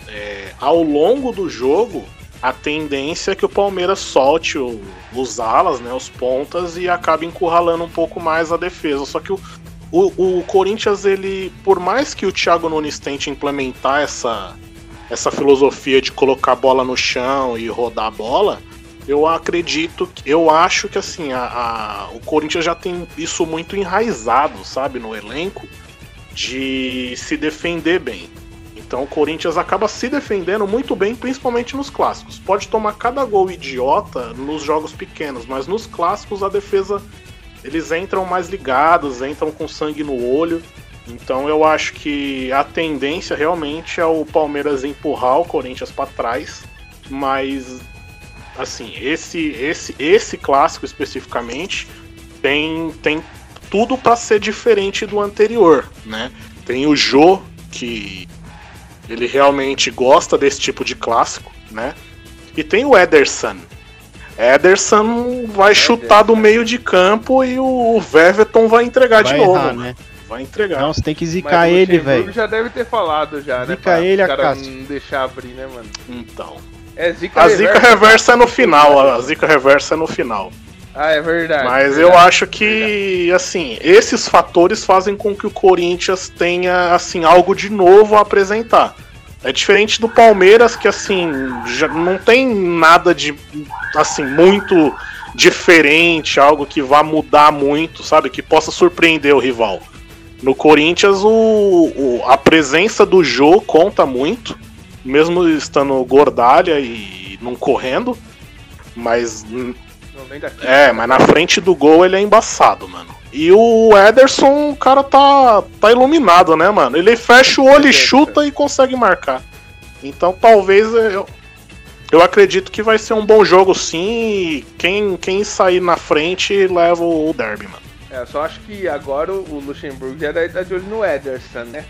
É, ao longo do jogo, a tendência é que o Palmeiras solte o, os alas, né, os pontas, e acabe encurralando um pouco mais a defesa. Só que o, o, o Corinthians, ele, por mais que o Thiago Nunes tente implementar essa, essa filosofia de colocar a bola no chão e rodar a bola, eu acredito, eu acho que assim, a, a, o Corinthians já tem isso muito enraizado, sabe, no elenco, de se defender bem. Então o Corinthians acaba se defendendo muito bem, principalmente nos clássicos. Pode tomar cada gol idiota nos jogos pequenos, mas nos clássicos a defesa eles entram mais ligados, entram com sangue no olho. Então eu acho que a tendência realmente é o Palmeiras empurrar o Corinthians para trás, mas assim, esse esse esse clássico especificamente tem tem tudo para ser diferente do anterior, né? Tem o Jô que ele realmente gosta desse tipo de clássico, né? E tem o Ederson. Ederson vai chutar do meio de campo e o Verveton vai entregar vai de novo. Errar, né? Vai entregar. Não, você tem que zicar ele, velho. já deve ter falado já, né? Zica ele, a cara não deixar abrir, né, mano? Então. É, zica a zica reversa é no final, a zica reversa é no final. Ah, é verdade. Mas verdade, eu acho que, assim, esses fatores fazem com que o Corinthians tenha, assim, algo de novo a apresentar. É diferente do Palmeiras, que, assim, já não tem nada de, assim, muito diferente, algo que vá mudar muito, sabe? Que possa surpreender o rival. No Corinthians, o, o a presença do Jô conta muito, mesmo estando gordalha e não correndo, mas é, mas na frente do gol ele é embaçado, mano. E o Ederson, o cara tá, tá iluminado, né, mano? Ele fecha o olho e chuta e consegue marcar. Então talvez eu, eu acredito que vai ser um bom jogo sim. E quem, quem sair na frente leva o derby, mano. É, só acho que agora o Luxemburgo já tá de olho no Ederson, né?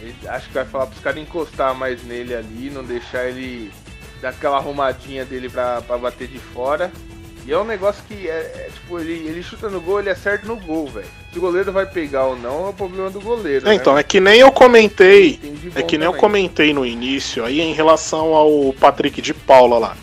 Ele, acho que vai falar pros caras encostar mais nele ali, não deixar ele dar aquela arrumadinha dele pra, pra bater de fora. E é um negócio que é, é, tipo, ele, ele chuta no gol, ele acerta no gol, velho. Se o goleiro vai pegar ou não, é o problema do goleiro. É, né? Então, é que nem eu comentei. É que nem também. eu comentei no início aí em relação ao Patrick de Paula lá.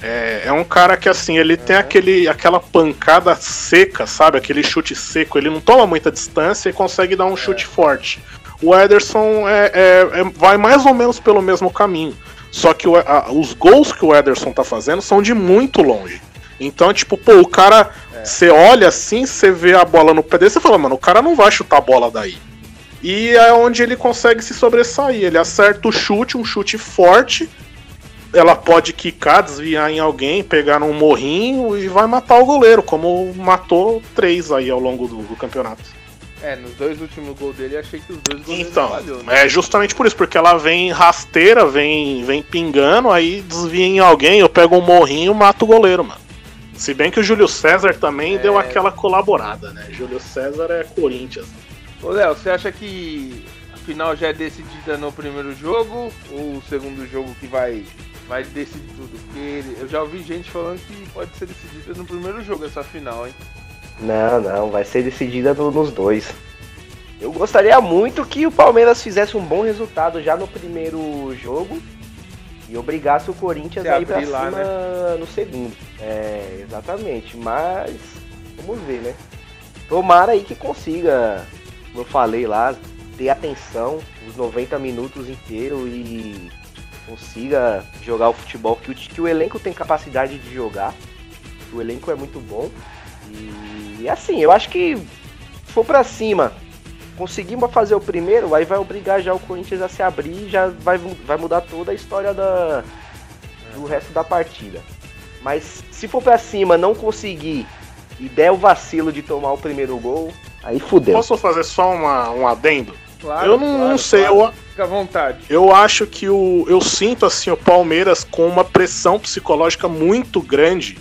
É, é um cara que assim, ele uhum. tem aquele, aquela pancada seca, sabe? Aquele chute seco. Ele não toma muita distância e consegue dar um é. chute forte. O Ederson é, é, é, vai mais ou menos pelo mesmo caminho. Só que o, a, os gols que o Ederson tá fazendo são de muito longe. Então, tipo, pô, o cara. Você é. olha assim, você vê a bola no pé dele, você fala, mano, o cara não vai chutar a bola daí. E é onde ele consegue se sobressair. Ele acerta o chute, um chute forte. Ela pode quicar, desviar em alguém, pegar num morrinho e vai matar o goleiro, como matou três aí ao longo do, do campeonato. É, nos dois últimos gols dele, achei que os dois gols Então, falhou, né? é justamente por isso, porque ela vem rasteira, vem, vem pingando, aí desvia em alguém, eu pego um morrinho e mato o goleiro, mano. Se bem que o Júlio César também é... deu aquela colaborada, né? Júlio César é Corinthians. Ô Léo, você acha que a final já é decidida no primeiro jogo ou o segundo jogo que vai, vai decidir tudo? Porque eu já ouvi gente falando que pode ser decidida no primeiro jogo essa final, hein? Não, não, vai ser decidida nos dois. Eu gostaria muito que o Palmeiras fizesse um bom resultado já no primeiro jogo e obrigasse o Corinthians a ir pra lá, cima né? no segundo. É, exatamente. Mas vamos ver, né? Tomara aí que consiga, como eu falei lá, ter atenção os 90 minutos inteiros e consiga jogar o futebol que o, que o elenco tem capacidade de jogar. O elenco é muito bom. E assim, eu acho que se for pra cima, conseguimos fazer o primeiro, aí vai obrigar já o Corinthians a se abrir e já vai, vai mudar toda a história da, do resto da partida. Mas se for pra cima, não conseguir e der o vacilo de tomar o primeiro gol, aí fudeu. Posso fazer só uma, um adendo? Claro, eu não, claro, não sei, claro. eu, Fica à vontade. Eu acho que o, eu sinto assim o Palmeiras com uma pressão psicológica muito grande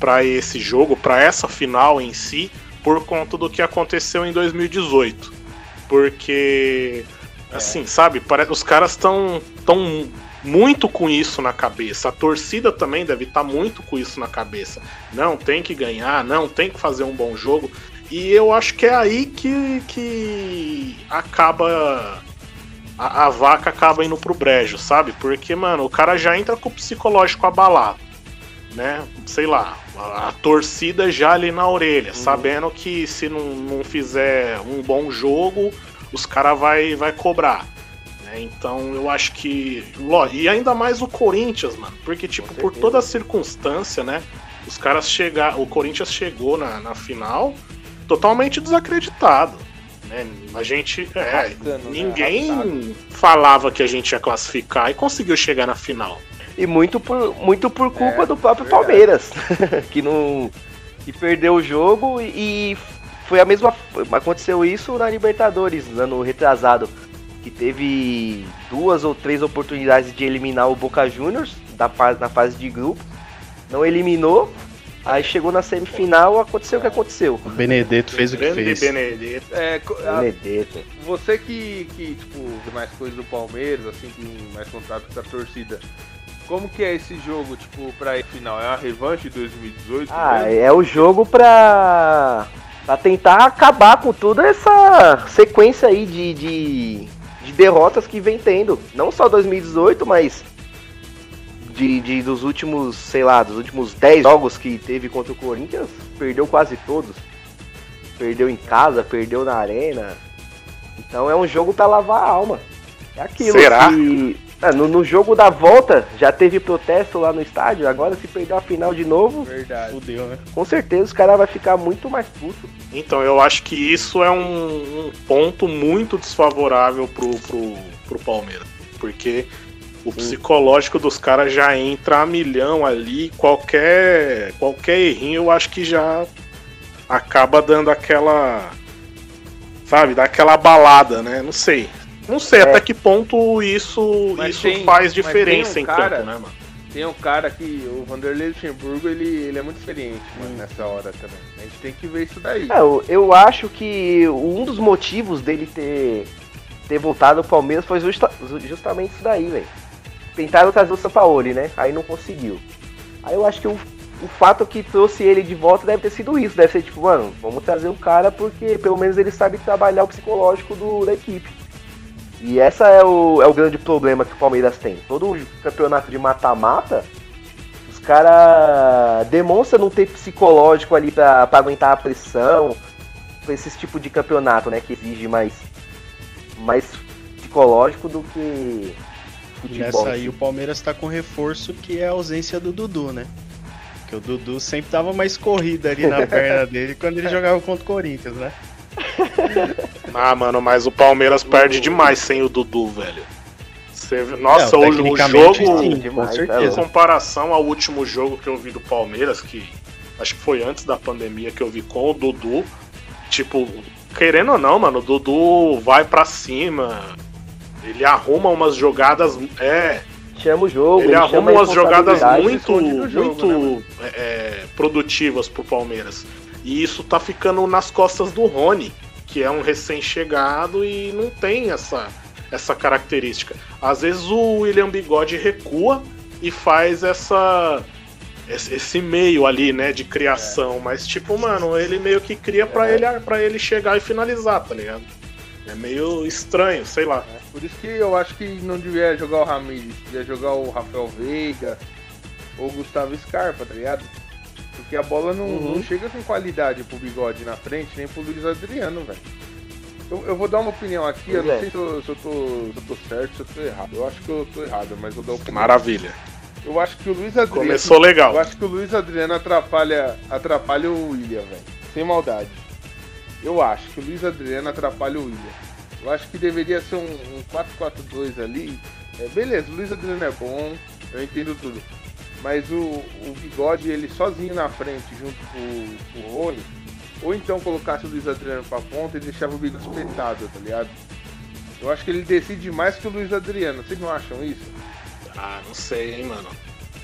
para esse jogo, para essa final em si, por conta do que aconteceu em 2018 porque é. assim, sabe, parece os caras estão tão muito com isso na cabeça. A torcida também deve estar tá muito com isso na cabeça. Não, tem que ganhar, não, tem que fazer um bom jogo. E eu acho que é aí que, que acaba. A, a vaca acaba indo pro brejo, sabe? Porque, mano, o cara já entra com o psicológico abalado. Né? Sei lá, a, torcida já ali na orelha, uhum. sabendo que se não, não fizer um bom jogo, os caras vai, vai cobrar. Né? Então eu acho que. E ainda mais o Corinthians, mano. Porque, tipo, por toda a circunstância, né? Os caras chegaram. O Corinthians chegou na, na final totalmente desacreditado. Né? A gente. É, né? ninguém né? falava que a gente ia classificar e conseguiu chegar na final. E muito por, muito por culpa é, do próprio verdade. Palmeiras, que não. que perdeu o jogo e foi a mesma. Aconteceu isso na Libertadores, ano retrasado. Que teve duas ou três oportunidades de eliminar o Boca Juniors na fase de grupo. Não eliminou, Aí chegou na semifinal, aconteceu o que aconteceu. O Benedetto fez o que fez. Benedetto. É, Benedetto. Você que, que, tipo, mais coisas do Palmeiras, assim, tem mais contato com a torcida. Como que é esse jogo, tipo, pra final? É uma revanche de 2018? Ah, mesmo? é o jogo pra, pra tentar acabar com toda essa sequência aí de, de, de derrotas que vem tendo. Não só 2018, mas de, de, dos últimos, sei lá, dos últimos 10 jogos que teve contra o Corinthians, perdeu quase todos. Perdeu em casa, perdeu na arena. Então é um jogo para lavar a alma. É aquilo Será? que. É, no, no, jogo da volta já teve protesto lá no estádio, agora se perder a final de novo. Verdade. Fudeu, né? Com certeza os caras vão ficar muito mais puto. Então eu acho que isso é um, um ponto muito desfavorável pro, pro, pro Palmeiras. Porque o psicológico dos caras já entra a milhão ali, qualquer qualquer errinho eu acho que já acaba dando aquela sabe, daquela balada, né? Não sei. Não sei é. até que ponto isso isso tem, faz diferença um em cara, campo, né, mano? Tem um cara que o Vanderlei Luxemburgo, ele, ele é muito experiente mano, nessa hora também. A gente tem que ver isso daí. É, eu, eu acho que um dos motivos dele ter ter voltado ao Palmeiras foi justa, justamente isso daí, velho tentaram trazer o Sampaoli, né? Aí não conseguiu. Aí eu acho que o, o fato que trouxe ele de volta deve ter sido isso. Deve ser tipo, mano, vamos trazer o cara porque pelo menos ele sabe trabalhar o psicológico do, da equipe. E essa é o, é o grande problema que o Palmeiras tem. Todo campeonato de mata-mata, os caras demonstram não ter psicológico ali pra, pra aguentar a pressão. Pra esse tipo de campeonato, né? Que exige mais, mais psicológico do que futebol. Nessa aí o Palmeiras tá com reforço que é a ausência do Dudu, né? Porque o Dudu sempre dava mais corrida ali na perna dele quando ele jogava contra o Corinthians, né? Ah, mano, mas o Palmeiras perde demais sem o Dudu, velho. Você... Nossa, Não, o, o, jogo, sim, demais, tá em comparação ao último jogo que eu vi do Palmeiras, que acho que foi antes da pandemia que eu vi com o Dudu, tipo, querendo ou não, mano, o Dudu vai para cima, ele arruma umas jogadas. É. Chama o jogo. Ele, ele arruma umas jogadas muito, jogo, muito né, é, produtivas pro Palmeiras. E isso tá ficando nas costas do Rony, que é um recém-chegado e não tem essa, essa característica. Às vezes o William Bigode recua e faz essa esse meio ali, né, de criação, é. mas tipo, mano, ele meio que cria para é. ele para ele chegar e finalizar, tá ligado? É meio estranho, sei lá. É, por isso que eu acho que não devia jogar o Ramires, devia jogar o Rafael Veiga ou o Gustavo Scarpa, tá ligado? Porque a bola não, uhum. não chega com qualidade pro bigode na frente, nem pro Luiz Adriano, velho. Eu, eu, vou dar uma opinião aqui, eu não é. sei se eu, se eu, tô, se eu tô certo, se eu tô errado. Eu acho que eu tô errado, mas vou dar opinião. Maravilha. Eu acho que o Luiz Adriano. Começou legal. Eu acho que o Luiz Adriano atrapalha, atrapalha o William, velho. Sem maldade. Eu acho que o Luiz Adriano atrapalha o William. Eu acho que deveria ser um, um 4-4-2 ali. É, beleza, o Luiz Adriano é bom, eu entendo tudo. Mas o, o Bigode, ele sozinho na frente, junto com, com o Rony, ou então colocasse o Luiz Adriano pra ponta e deixava o Bigode espetado, tá ligado? Eu acho que ele decide mais que o Luiz Adriano. Vocês não acham isso? Ah, não sei, hein, mano.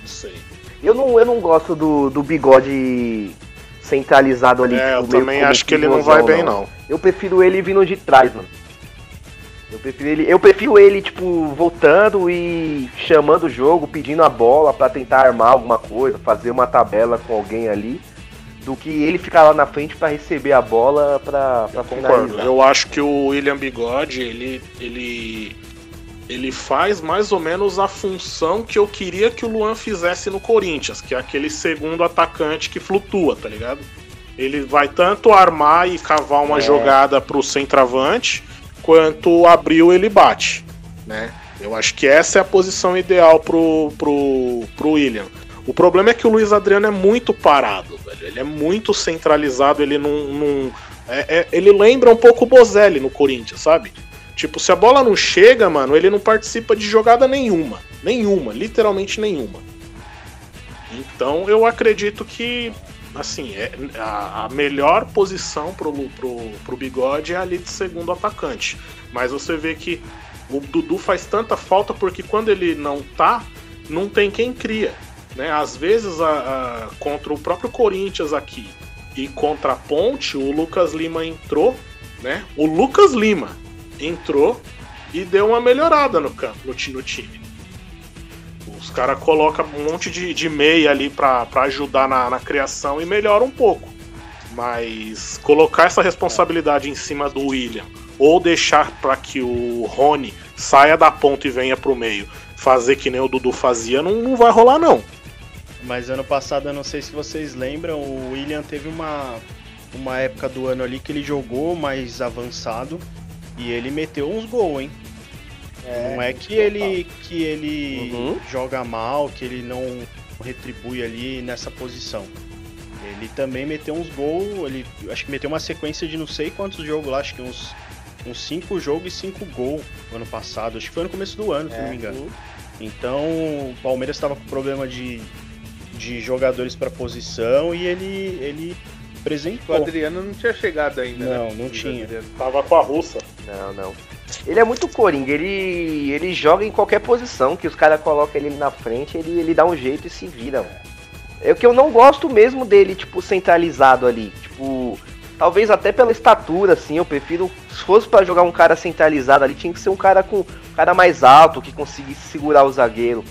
Não sei. Eu não, eu não gosto do, do Bigode centralizado ali. É, eu também acho que ele não vai bem, não. não. Eu prefiro ele vindo de trás, mano. Eu prefiro ele, eu prefiro ele tipo voltando e chamando o jogo, pedindo a bola para tentar armar alguma coisa, fazer uma tabela com alguém ali, do que ele ficar lá na frente para receber a bola para finalizar. Eu acho que o William Bigode, ele ele ele faz mais ou menos a função que eu queria que o Luan fizesse no Corinthians, que é aquele segundo atacante que flutua, tá ligado? Ele vai tanto armar e cavar uma é. jogada pro centroavante, quanto abriu ele bate. Né? Eu acho que essa é a posição ideal pro, pro, pro William. O problema é que o Luiz Adriano é muito parado, velho. Ele é muito centralizado, ele não. não é, é, ele lembra um pouco o Bozelli no Corinthians, sabe? Tipo, se a bola não chega, mano, ele não participa de jogada nenhuma. Nenhuma, literalmente nenhuma. Então eu acredito que, assim, é, a, a melhor posição pro, pro, pro Bigode é ali de segundo atacante. Mas você vê que o Dudu faz tanta falta porque quando ele não tá, não tem quem cria. Né? Às vezes, a, a, contra o próprio Corinthians aqui e contra a Ponte, o Lucas Lima entrou, né? O Lucas Lima entrou e deu uma melhorada no campo, no, no time. Os caras colocam um monte de, de meia ali para ajudar na, na criação e melhora um pouco. Mas colocar essa responsabilidade em cima do William ou deixar para que o Rony saia da ponta e venha pro meio, fazer que nem o Dudu fazia, não, não vai rolar não. Mas ano passado, eu não sei se vocês lembram, o William teve uma, uma época do ano ali que ele jogou mais avançado e ele meteu uns gols, hein? É, não é que ele, que ele uhum. joga mal, que ele não retribui ali nessa posição. Ele também meteu uns gols, ele acho que meteu uma sequência de não sei quantos jogos lá, acho que uns uns 5 jogos e 5 gols ano passado. Acho que foi no começo do ano, se não me é, engano. Então o Palmeiras estava com problema de, de jogadores para posição e ele, ele apresentou. O Adriano não tinha chegado ainda. Não, né? não tinha. Adriano. Tava com a russa. Não, não. Ele é muito coringa, ele, ele joga em qualquer posição que os caras colocam ele na frente, ele, ele dá um jeito e se vira. É o que eu não gosto mesmo dele, tipo, centralizado ali. Tipo, talvez até pela estatura, assim, eu prefiro. Se fosse para jogar um cara centralizado ali, tinha que ser um cara com. Um cara mais alto, que conseguisse segurar o zagueiro.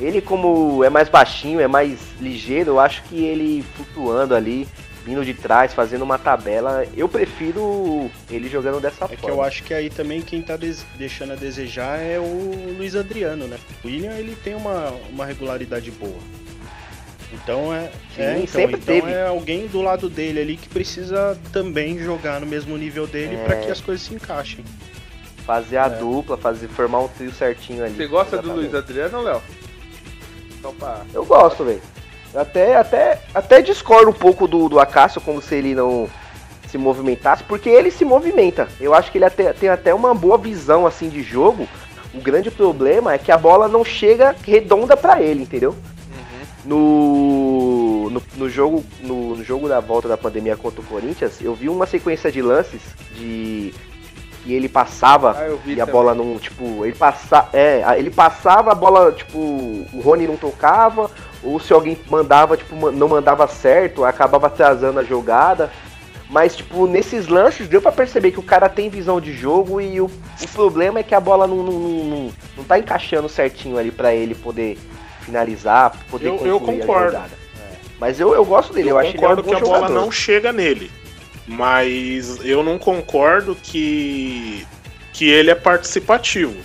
Ele, como é mais baixinho, é mais ligeiro, eu acho que ele flutuando ali, vindo de trás, fazendo uma tabela, eu prefiro ele jogando dessa é forma. É que eu acho que aí também quem tá deixando a desejar é o Luiz Adriano, né? O William, ele tem uma, uma regularidade boa. Então é, Sim, é, então, sempre então teve. é alguém do lado dele ali que precisa também jogar no mesmo nível dele é. para que as coisas se encaixem. Fazer a é. dupla, fazer formar um trio certinho ali. Você gosta exatamente. do Luiz Adriano, Léo? Eu gosto, velho. Até, até, até discordo um pouco do, do Acácio, como se ele não se movimentasse, porque ele se movimenta. Eu acho que ele até, tem até uma boa visão assim de jogo. O grande problema é que a bola não chega redonda para ele, entendeu? No, no, no, jogo, no, no, jogo da volta da pandemia contra o Corinthians, eu vi uma sequência de lances de que ele passava ah, e a também. bola não, tipo, ele passa, é, ele passava a bola, tipo, o Rony não tocava, ou se alguém mandava, tipo, não mandava certo, acabava atrasando a jogada. Mas, tipo, nesses lances deu para perceber que o cara tem visão de jogo e o, o problema é que a bola não, não, não, não tá encaixando certinho ali para ele poder finalizar, poder eu, eu concordo. É. Mas eu, eu gosto dele, eu, eu acho concordo que, é um que a bola não chega nele. Mas eu não concordo que, que ele é participativo.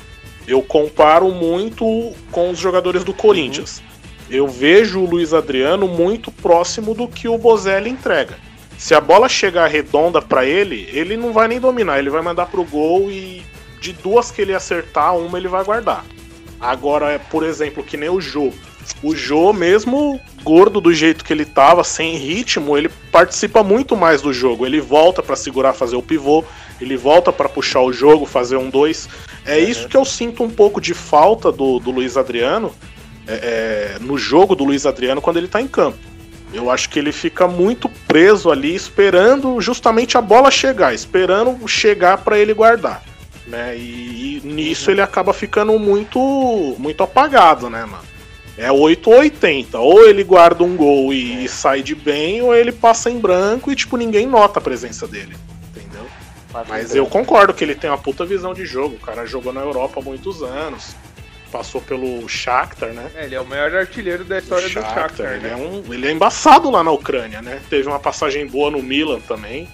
Eu comparo muito com os jogadores do Corinthians. Uhum. Eu vejo o Luiz Adriano muito próximo do que o Bozelli entrega. Se a bola chegar redonda para ele, ele não vai nem dominar, ele vai mandar pro gol e de duas que ele acertar, uma ele vai guardar. Agora, por exemplo, que nem o Jô. O Jô, mesmo gordo do jeito que ele tava, sem ritmo, ele participa muito mais do jogo. Ele volta para segurar, fazer o pivô, ele volta para puxar o jogo, fazer um dois. É uhum. isso que eu sinto um pouco de falta do, do Luiz Adriano é, é, no jogo do Luiz Adriano quando ele tá em campo. Eu acho que ele fica muito preso ali, esperando justamente a bola chegar, esperando chegar para ele guardar né? E, e nisso ele acaba ficando muito muito apagado, né, mano? É 8 ou 80. Ou ele guarda um gol e, e sai de bem, ou ele passa em branco e, tipo, ninguém nota a presença dele. Entendeu? Mas eu concordo que ele tem uma puta visão de jogo. O cara jogou na Europa há muitos anos. Passou pelo Shakhtar, né? É, ele é o maior artilheiro da história Shakhtar, do Shakhtar, ele né? É um, ele é embaçado lá na Ucrânia, né? Teve uma passagem boa no Milan também.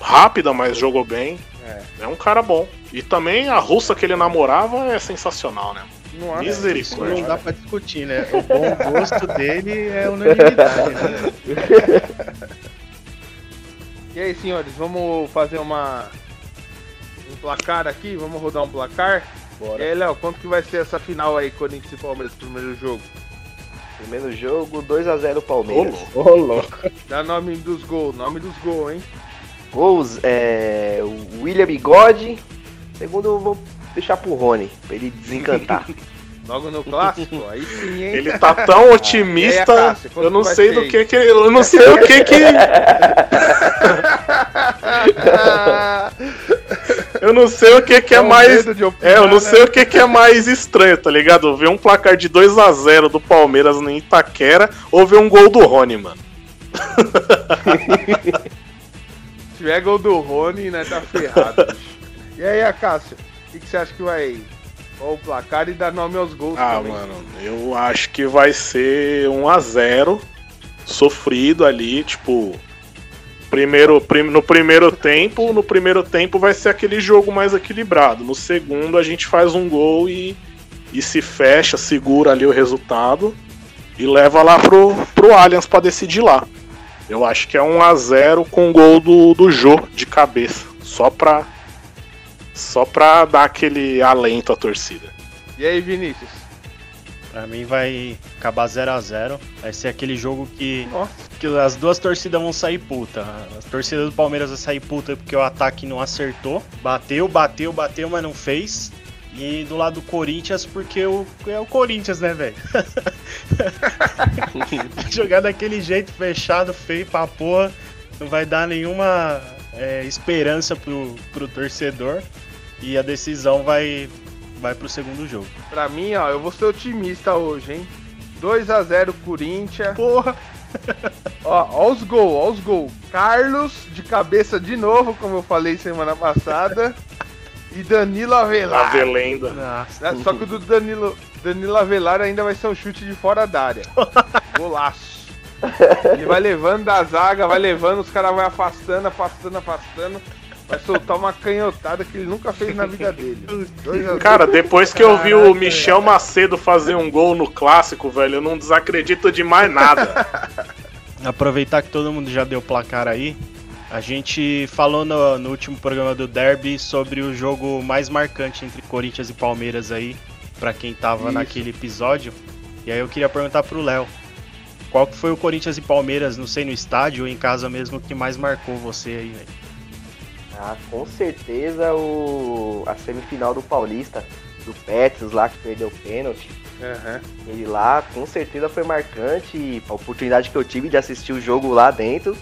Rápida, mas jogou bem. É. é um cara bom. E também a russa que ele namorava é sensacional, né? Não Misericórdia. Não dá pra discutir, né? O bom gosto dele é unanimidade, né? E aí, senhores, vamos fazer uma um placar aqui? Vamos rodar um placar? Bora. E aí, Léo, quanto que vai ser essa final aí, Corinthians e Palmeiras, primeiro jogo? Primeiro jogo, 2x0 Palmeiras. Ô, oh, louco. Dá nome dos gols, nome dos gols, hein? Gols, é. William Bigode. Segundo, eu vou deixar pro Rony, pra ele desencantar. Logo no clássico, aí sim, hein? Ele tá tão otimista, ah, aí, eu não sei do que que eu não sei o que que Eu não sei o que que é, é mais opinar, É, eu não né? sei o que que é mais estranho, tá ligado? Ver um placar de 2 a 0 do Palmeiras no Itaquera ou ver um gol do Rony, mano. Se tiver gol do Rony, né, tá ferrado. e aí, Acácio, o que, que você acha que vai o placar e dar nome aos gols ah, também. mano, eu acho que vai ser 1 a 0 sofrido ali, tipo, primeiro, prim, no primeiro tempo, no primeiro tempo vai ser aquele jogo mais equilibrado. No segundo a gente faz um gol e, e se fecha, segura ali o resultado e leva lá pro, pro Allianz para decidir lá. Eu acho que é 1 a 0 com gol do, do Jô de cabeça, só pra só pra dar aquele alento à torcida. E aí, Vinícius? Pra mim vai acabar 0 a 0 Vai ser aquele jogo que, que as duas torcidas vão sair puta. A torcida do Palmeiras vai sair puta porque o ataque não acertou. Bateu, bateu, bateu, mas não fez. E do lado do Corinthians, porque o, é o Corinthians, né, velho? Jogar daquele jeito fechado, feio pra porra, não vai dar nenhuma é, esperança pro, pro torcedor e a decisão vai, vai pro segundo jogo. Pra mim, ó, eu vou ser otimista hoje, hein? 2 a 0 Corinthians. Porra! ó, ó os gols, ó os gols. Carlos de cabeça de novo, como eu falei semana passada. e Danilo Avelar. Avelenda. Nossa. Só que o do Danilo, Danilo Avelar ainda vai ser um chute de fora da área. Golaço. Ele vai levando da zaga, vai levando, os caras vão afastando, afastando, afastando. Vai soltar uma canhotada que ele nunca fez na vida dele. Cara, depois que eu vi o Michel Macedo fazer um gol no clássico, velho, eu não desacredito de mais nada. Aproveitar que todo mundo já deu placar aí. A gente falou no, no último programa do Derby sobre o jogo mais marcante entre Corinthians e Palmeiras aí, para quem tava Isso. naquele episódio. E aí eu queria perguntar pro Léo. Qual que foi o Corinthians e Palmeiras, não sei, no estádio ou em casa mesmo, que mais marcou você aí, velho? Ah, com certeza o a semifinal do Paulista, do Petros lá que perdeu o pênalti. Uhum. Ele lá, com certeza foi marcante. E a oportunidade que eu tive de assistir o jogo lá dentro,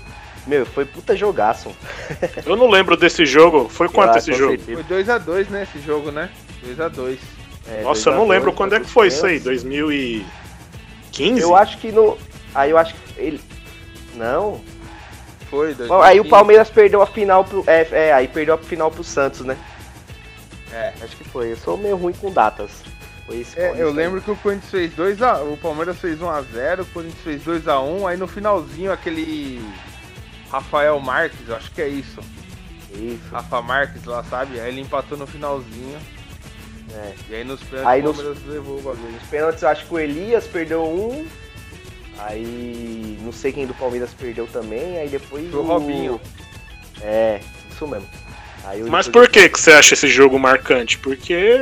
meu, foi puta jogaço. eu não lembro desse jogo. Foi quanto ah, esse jogo? Certeza. Foi 2x2, né? Esse jogo, né? 2x2. É, Nossa, eu não lembro quando é que foi isso aí. 2015? Eu acho que no. Aí eu acho que ele. Não. Foi, 2015. Aí o Palmeiras perdeu a final pro. É, é, aí perdeu a final pro Santos, né? É. Acho que foi. Eu sou meio ruim com datas. Foi isso. É, eu lembro que o Corinthians fez 2x. O Palmeiras fez 1x0, o Corinthians fez 2x1, aí no finalzinho aquele. Rafael Marques, eu acho que é isso. Isso. Rafa Marques lá, sabe? Aí ele empatou no finalzinho. É. E aí nos pênaltis aí o Palmeiras nos... levou o bagulho. Nos pênaltis eu acho que o Elias perdeu um Aí não sei quem do Palmeiras perdeu também, aí depois. O Robinho. É, isso mesmo. Mas por que, que você acha esse jogo marcante? Porque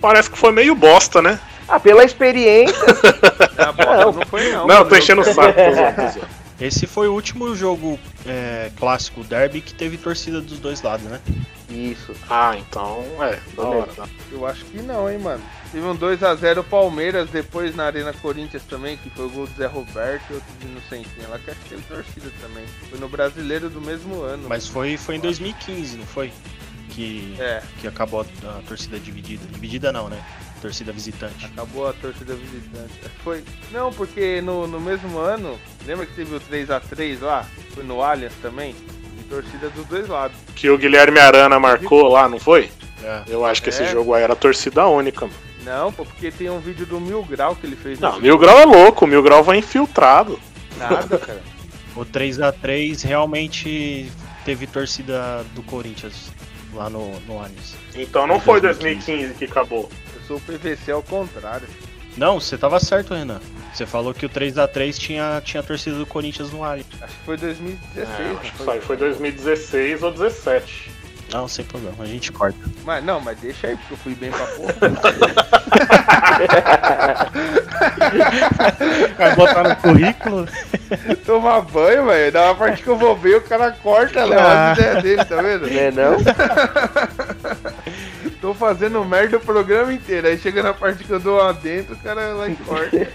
parece que foi meio bosta, né? Ah, pela experiência. não, não foi não. Não, tô enchendo o saco. Esse foi o último jogo é, clássico derby que teve torcida dos dois lados, né? Isso. Ah, então é, da hora. Eu acho que não, hein, mano. Teve um 2x0 Palmeiras, depois na Arena Corinthians também, que foi o gol do Zé Roberto e outro de Inocentinha lá, que acho que teve torcida também. Foi no brasileiro do mesmo ano. Mas foi, foi em 2015, não foi? Que, é. que acabou a, a torcida dividida. Dividida não, né? torcida visitante. Acabou a torcida visitante. Foi. Não, porque no, no mesmo ano, lembra que teve o 3x3 lá? Foi no Allianz também? De torcida dos dois lados. Que o Guilherme Arana marcou lá, não foi? É. Eu acho que é. esse jogo aí era torcida única, mano. Não, pô, porque tem um vídeo do Mil Grau que ele fez. Não, Mil Grau é louco, o Mil Grau vai infiltrado. Nada, cara. o 3x3 realmente teve torcida do Corinthians lá no, no Allianz. Então não foi 2015 que acabou. Eu sou o PVC ao contrário. Não, você tava certo, Renan. Você falou que o 3x3 tinha, tinha torcida do Corinthians no Allianz. Acho que foi 2016. É, acho que foi, foi 2016 ou 17. Não, sem problema, a gente corta. Mas não, mas deixa aí, porque eu fui bem pra porra. Vai botar no currículo? Tomar banho, velho. Da uma parte que eu vou ver, o cara corta, Léo. Ah. As ideias dele, tá vendo? Não é não? Tô fazendo merda o programa inteiro. Aí chega na parte que eu dou lá dentro, o cara lá e corta.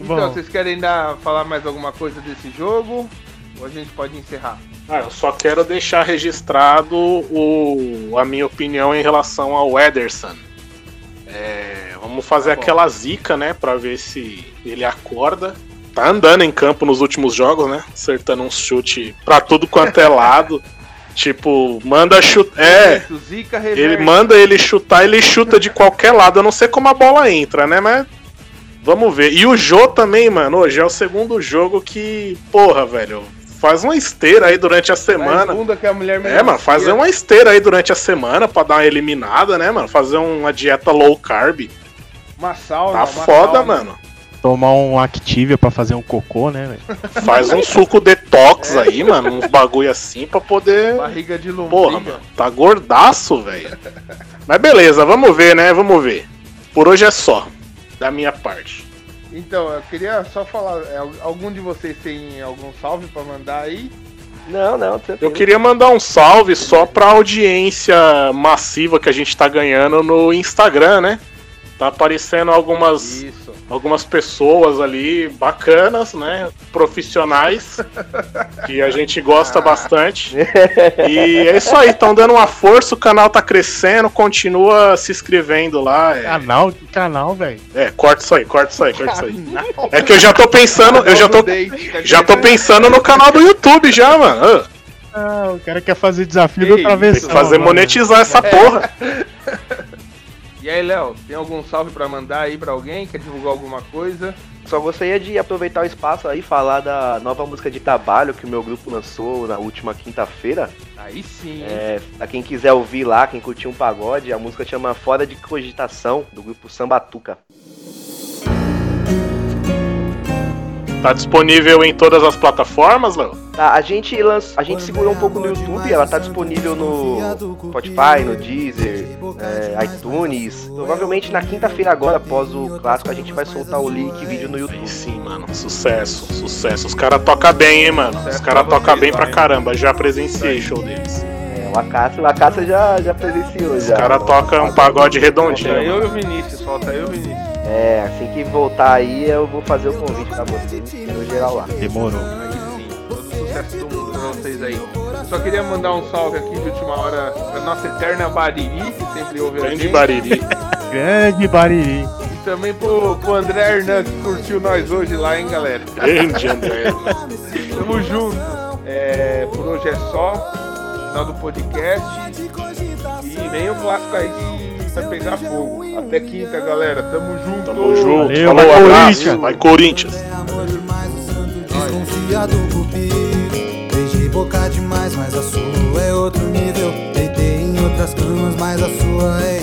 então, Bom. vocês querem dar, falar mais alguma coisa desse jogo? Ou a gente pode encerrar? Ah, eu só quero deixar registrado o, a minha opinião em relação ao Ederson. É, vamos fazer Tá aquela zica, né, pra ver se ele acorda. Tá andando em campo nos últimos jogos, né? Acertando um chute pra tudo quanto é lado. tipo, manda chutar. É, Zica ele manda ele chutar, ele chuta de qualquer lado. Eu não sei como a bola entra, né? Mas vamos ver. E o Jô também, mano. Hoje é o segundo jogo que, porra, velho, faz uma esteira aí durante a semana. bunda que a mulher É, mano, fazer uma esteira aí durante a semana pra dar uma eliminada, né, mano? Fazer uma dieta low carb. Uma sauna. Tá uma foda, sauna. mano. Tomar um Activia pra fazer um cocô, né, velho? Faz um suco detox aí, mano. Uns bagulho assim pra poder. Barriga de lombriga. Porra, mano. Tá gordaço, velho. Mas beleza, vamos ver, né? Vamos ver. Por hoje é só. Da minha parte. Então, eu queria só falar, é, algum de vocês tem algum salve pra mandar aí? Não, não, tranquilo. Eu queria mandar um salve só pra audiência massiva que a gente tá ganhando no Instagram, né? Tá aparecendo algumas, Isso. Algumas pessoas ali bacanas, né? Profissionais, que a gente gosta bastante. E é isso aí, estão dando uma força, o canal tá crescendo, continua se inscrevendo lá. É, Canal, que canal, velho. é, corta isso aí, corta isso aí, corta isso aí. É que eu já tô pensando, eu já tô, já tô pensando no canal do YouTube já, mano. Ah, Ah, o cara quer fazer desafio Que do travessão. Tem que fazer mano. monetizar essa porra. E aí, Léo, tem algum salve pra mandar aí pra alguém? Quer divulgar alguma coisa? Só gostaria de aproveitar o espaço aí e falar da nova música de trabalho que o meu grupo lançou na última quinta-feira. Aí sim. É, pra quem quiser ouvir lá, quem curtiu um pagode, a música chama Fora de Cogitação, do grupo Sambatuca. Tá disponível em todas as plataformas, Léo? Tá, a gente lanç... a gente segurou um pouco no YouTube, ela tá disponível no Spotify, no Deezer, é, iTunes. Provavelmente na quinta-feira agora, após o clássico, a gente vai soltar o link vídeo no YouTube. Aí sim, mano. Sucesso, sucesso. Os caras tocam bem, hein, mano. Os caras tocam bem pra caramba. Já presenciei show deles. É, o Acácio, o Acácio já, já presenciou já. Os caras tocam um pagode Falta redondinho. eu mano. e o Vinícius, falta eu e o Vinícius. É, assim que voltar aí, eu vou fazer o convite pra vocês, no geral lá. Demorou. Aí sim, todo o sucesso do mundo pra vocês aí. Só queria mandar um salve aqui de última hora pra nossa eterna Bariri, que sempre ouve a Bem de gente. Bariri. Grande Bariri. E também pro, pro André Hernan, que curtiu nós hoje lá, hein, galera. Grande André. Tamo junto. É, por hoje é só. Final do podcast. E vem o clássico aí que vai pegar fogo. Até quinta, galera. Tamo junto. Tamo junto. Valeu, Falou, vai, abraço. Corinthians. Vai, Corinthians. amor demais, o santo desconfiado cupido. Beijei boca demais, mas a sua é outro nível. Deitei em outras camas, mas a sua é.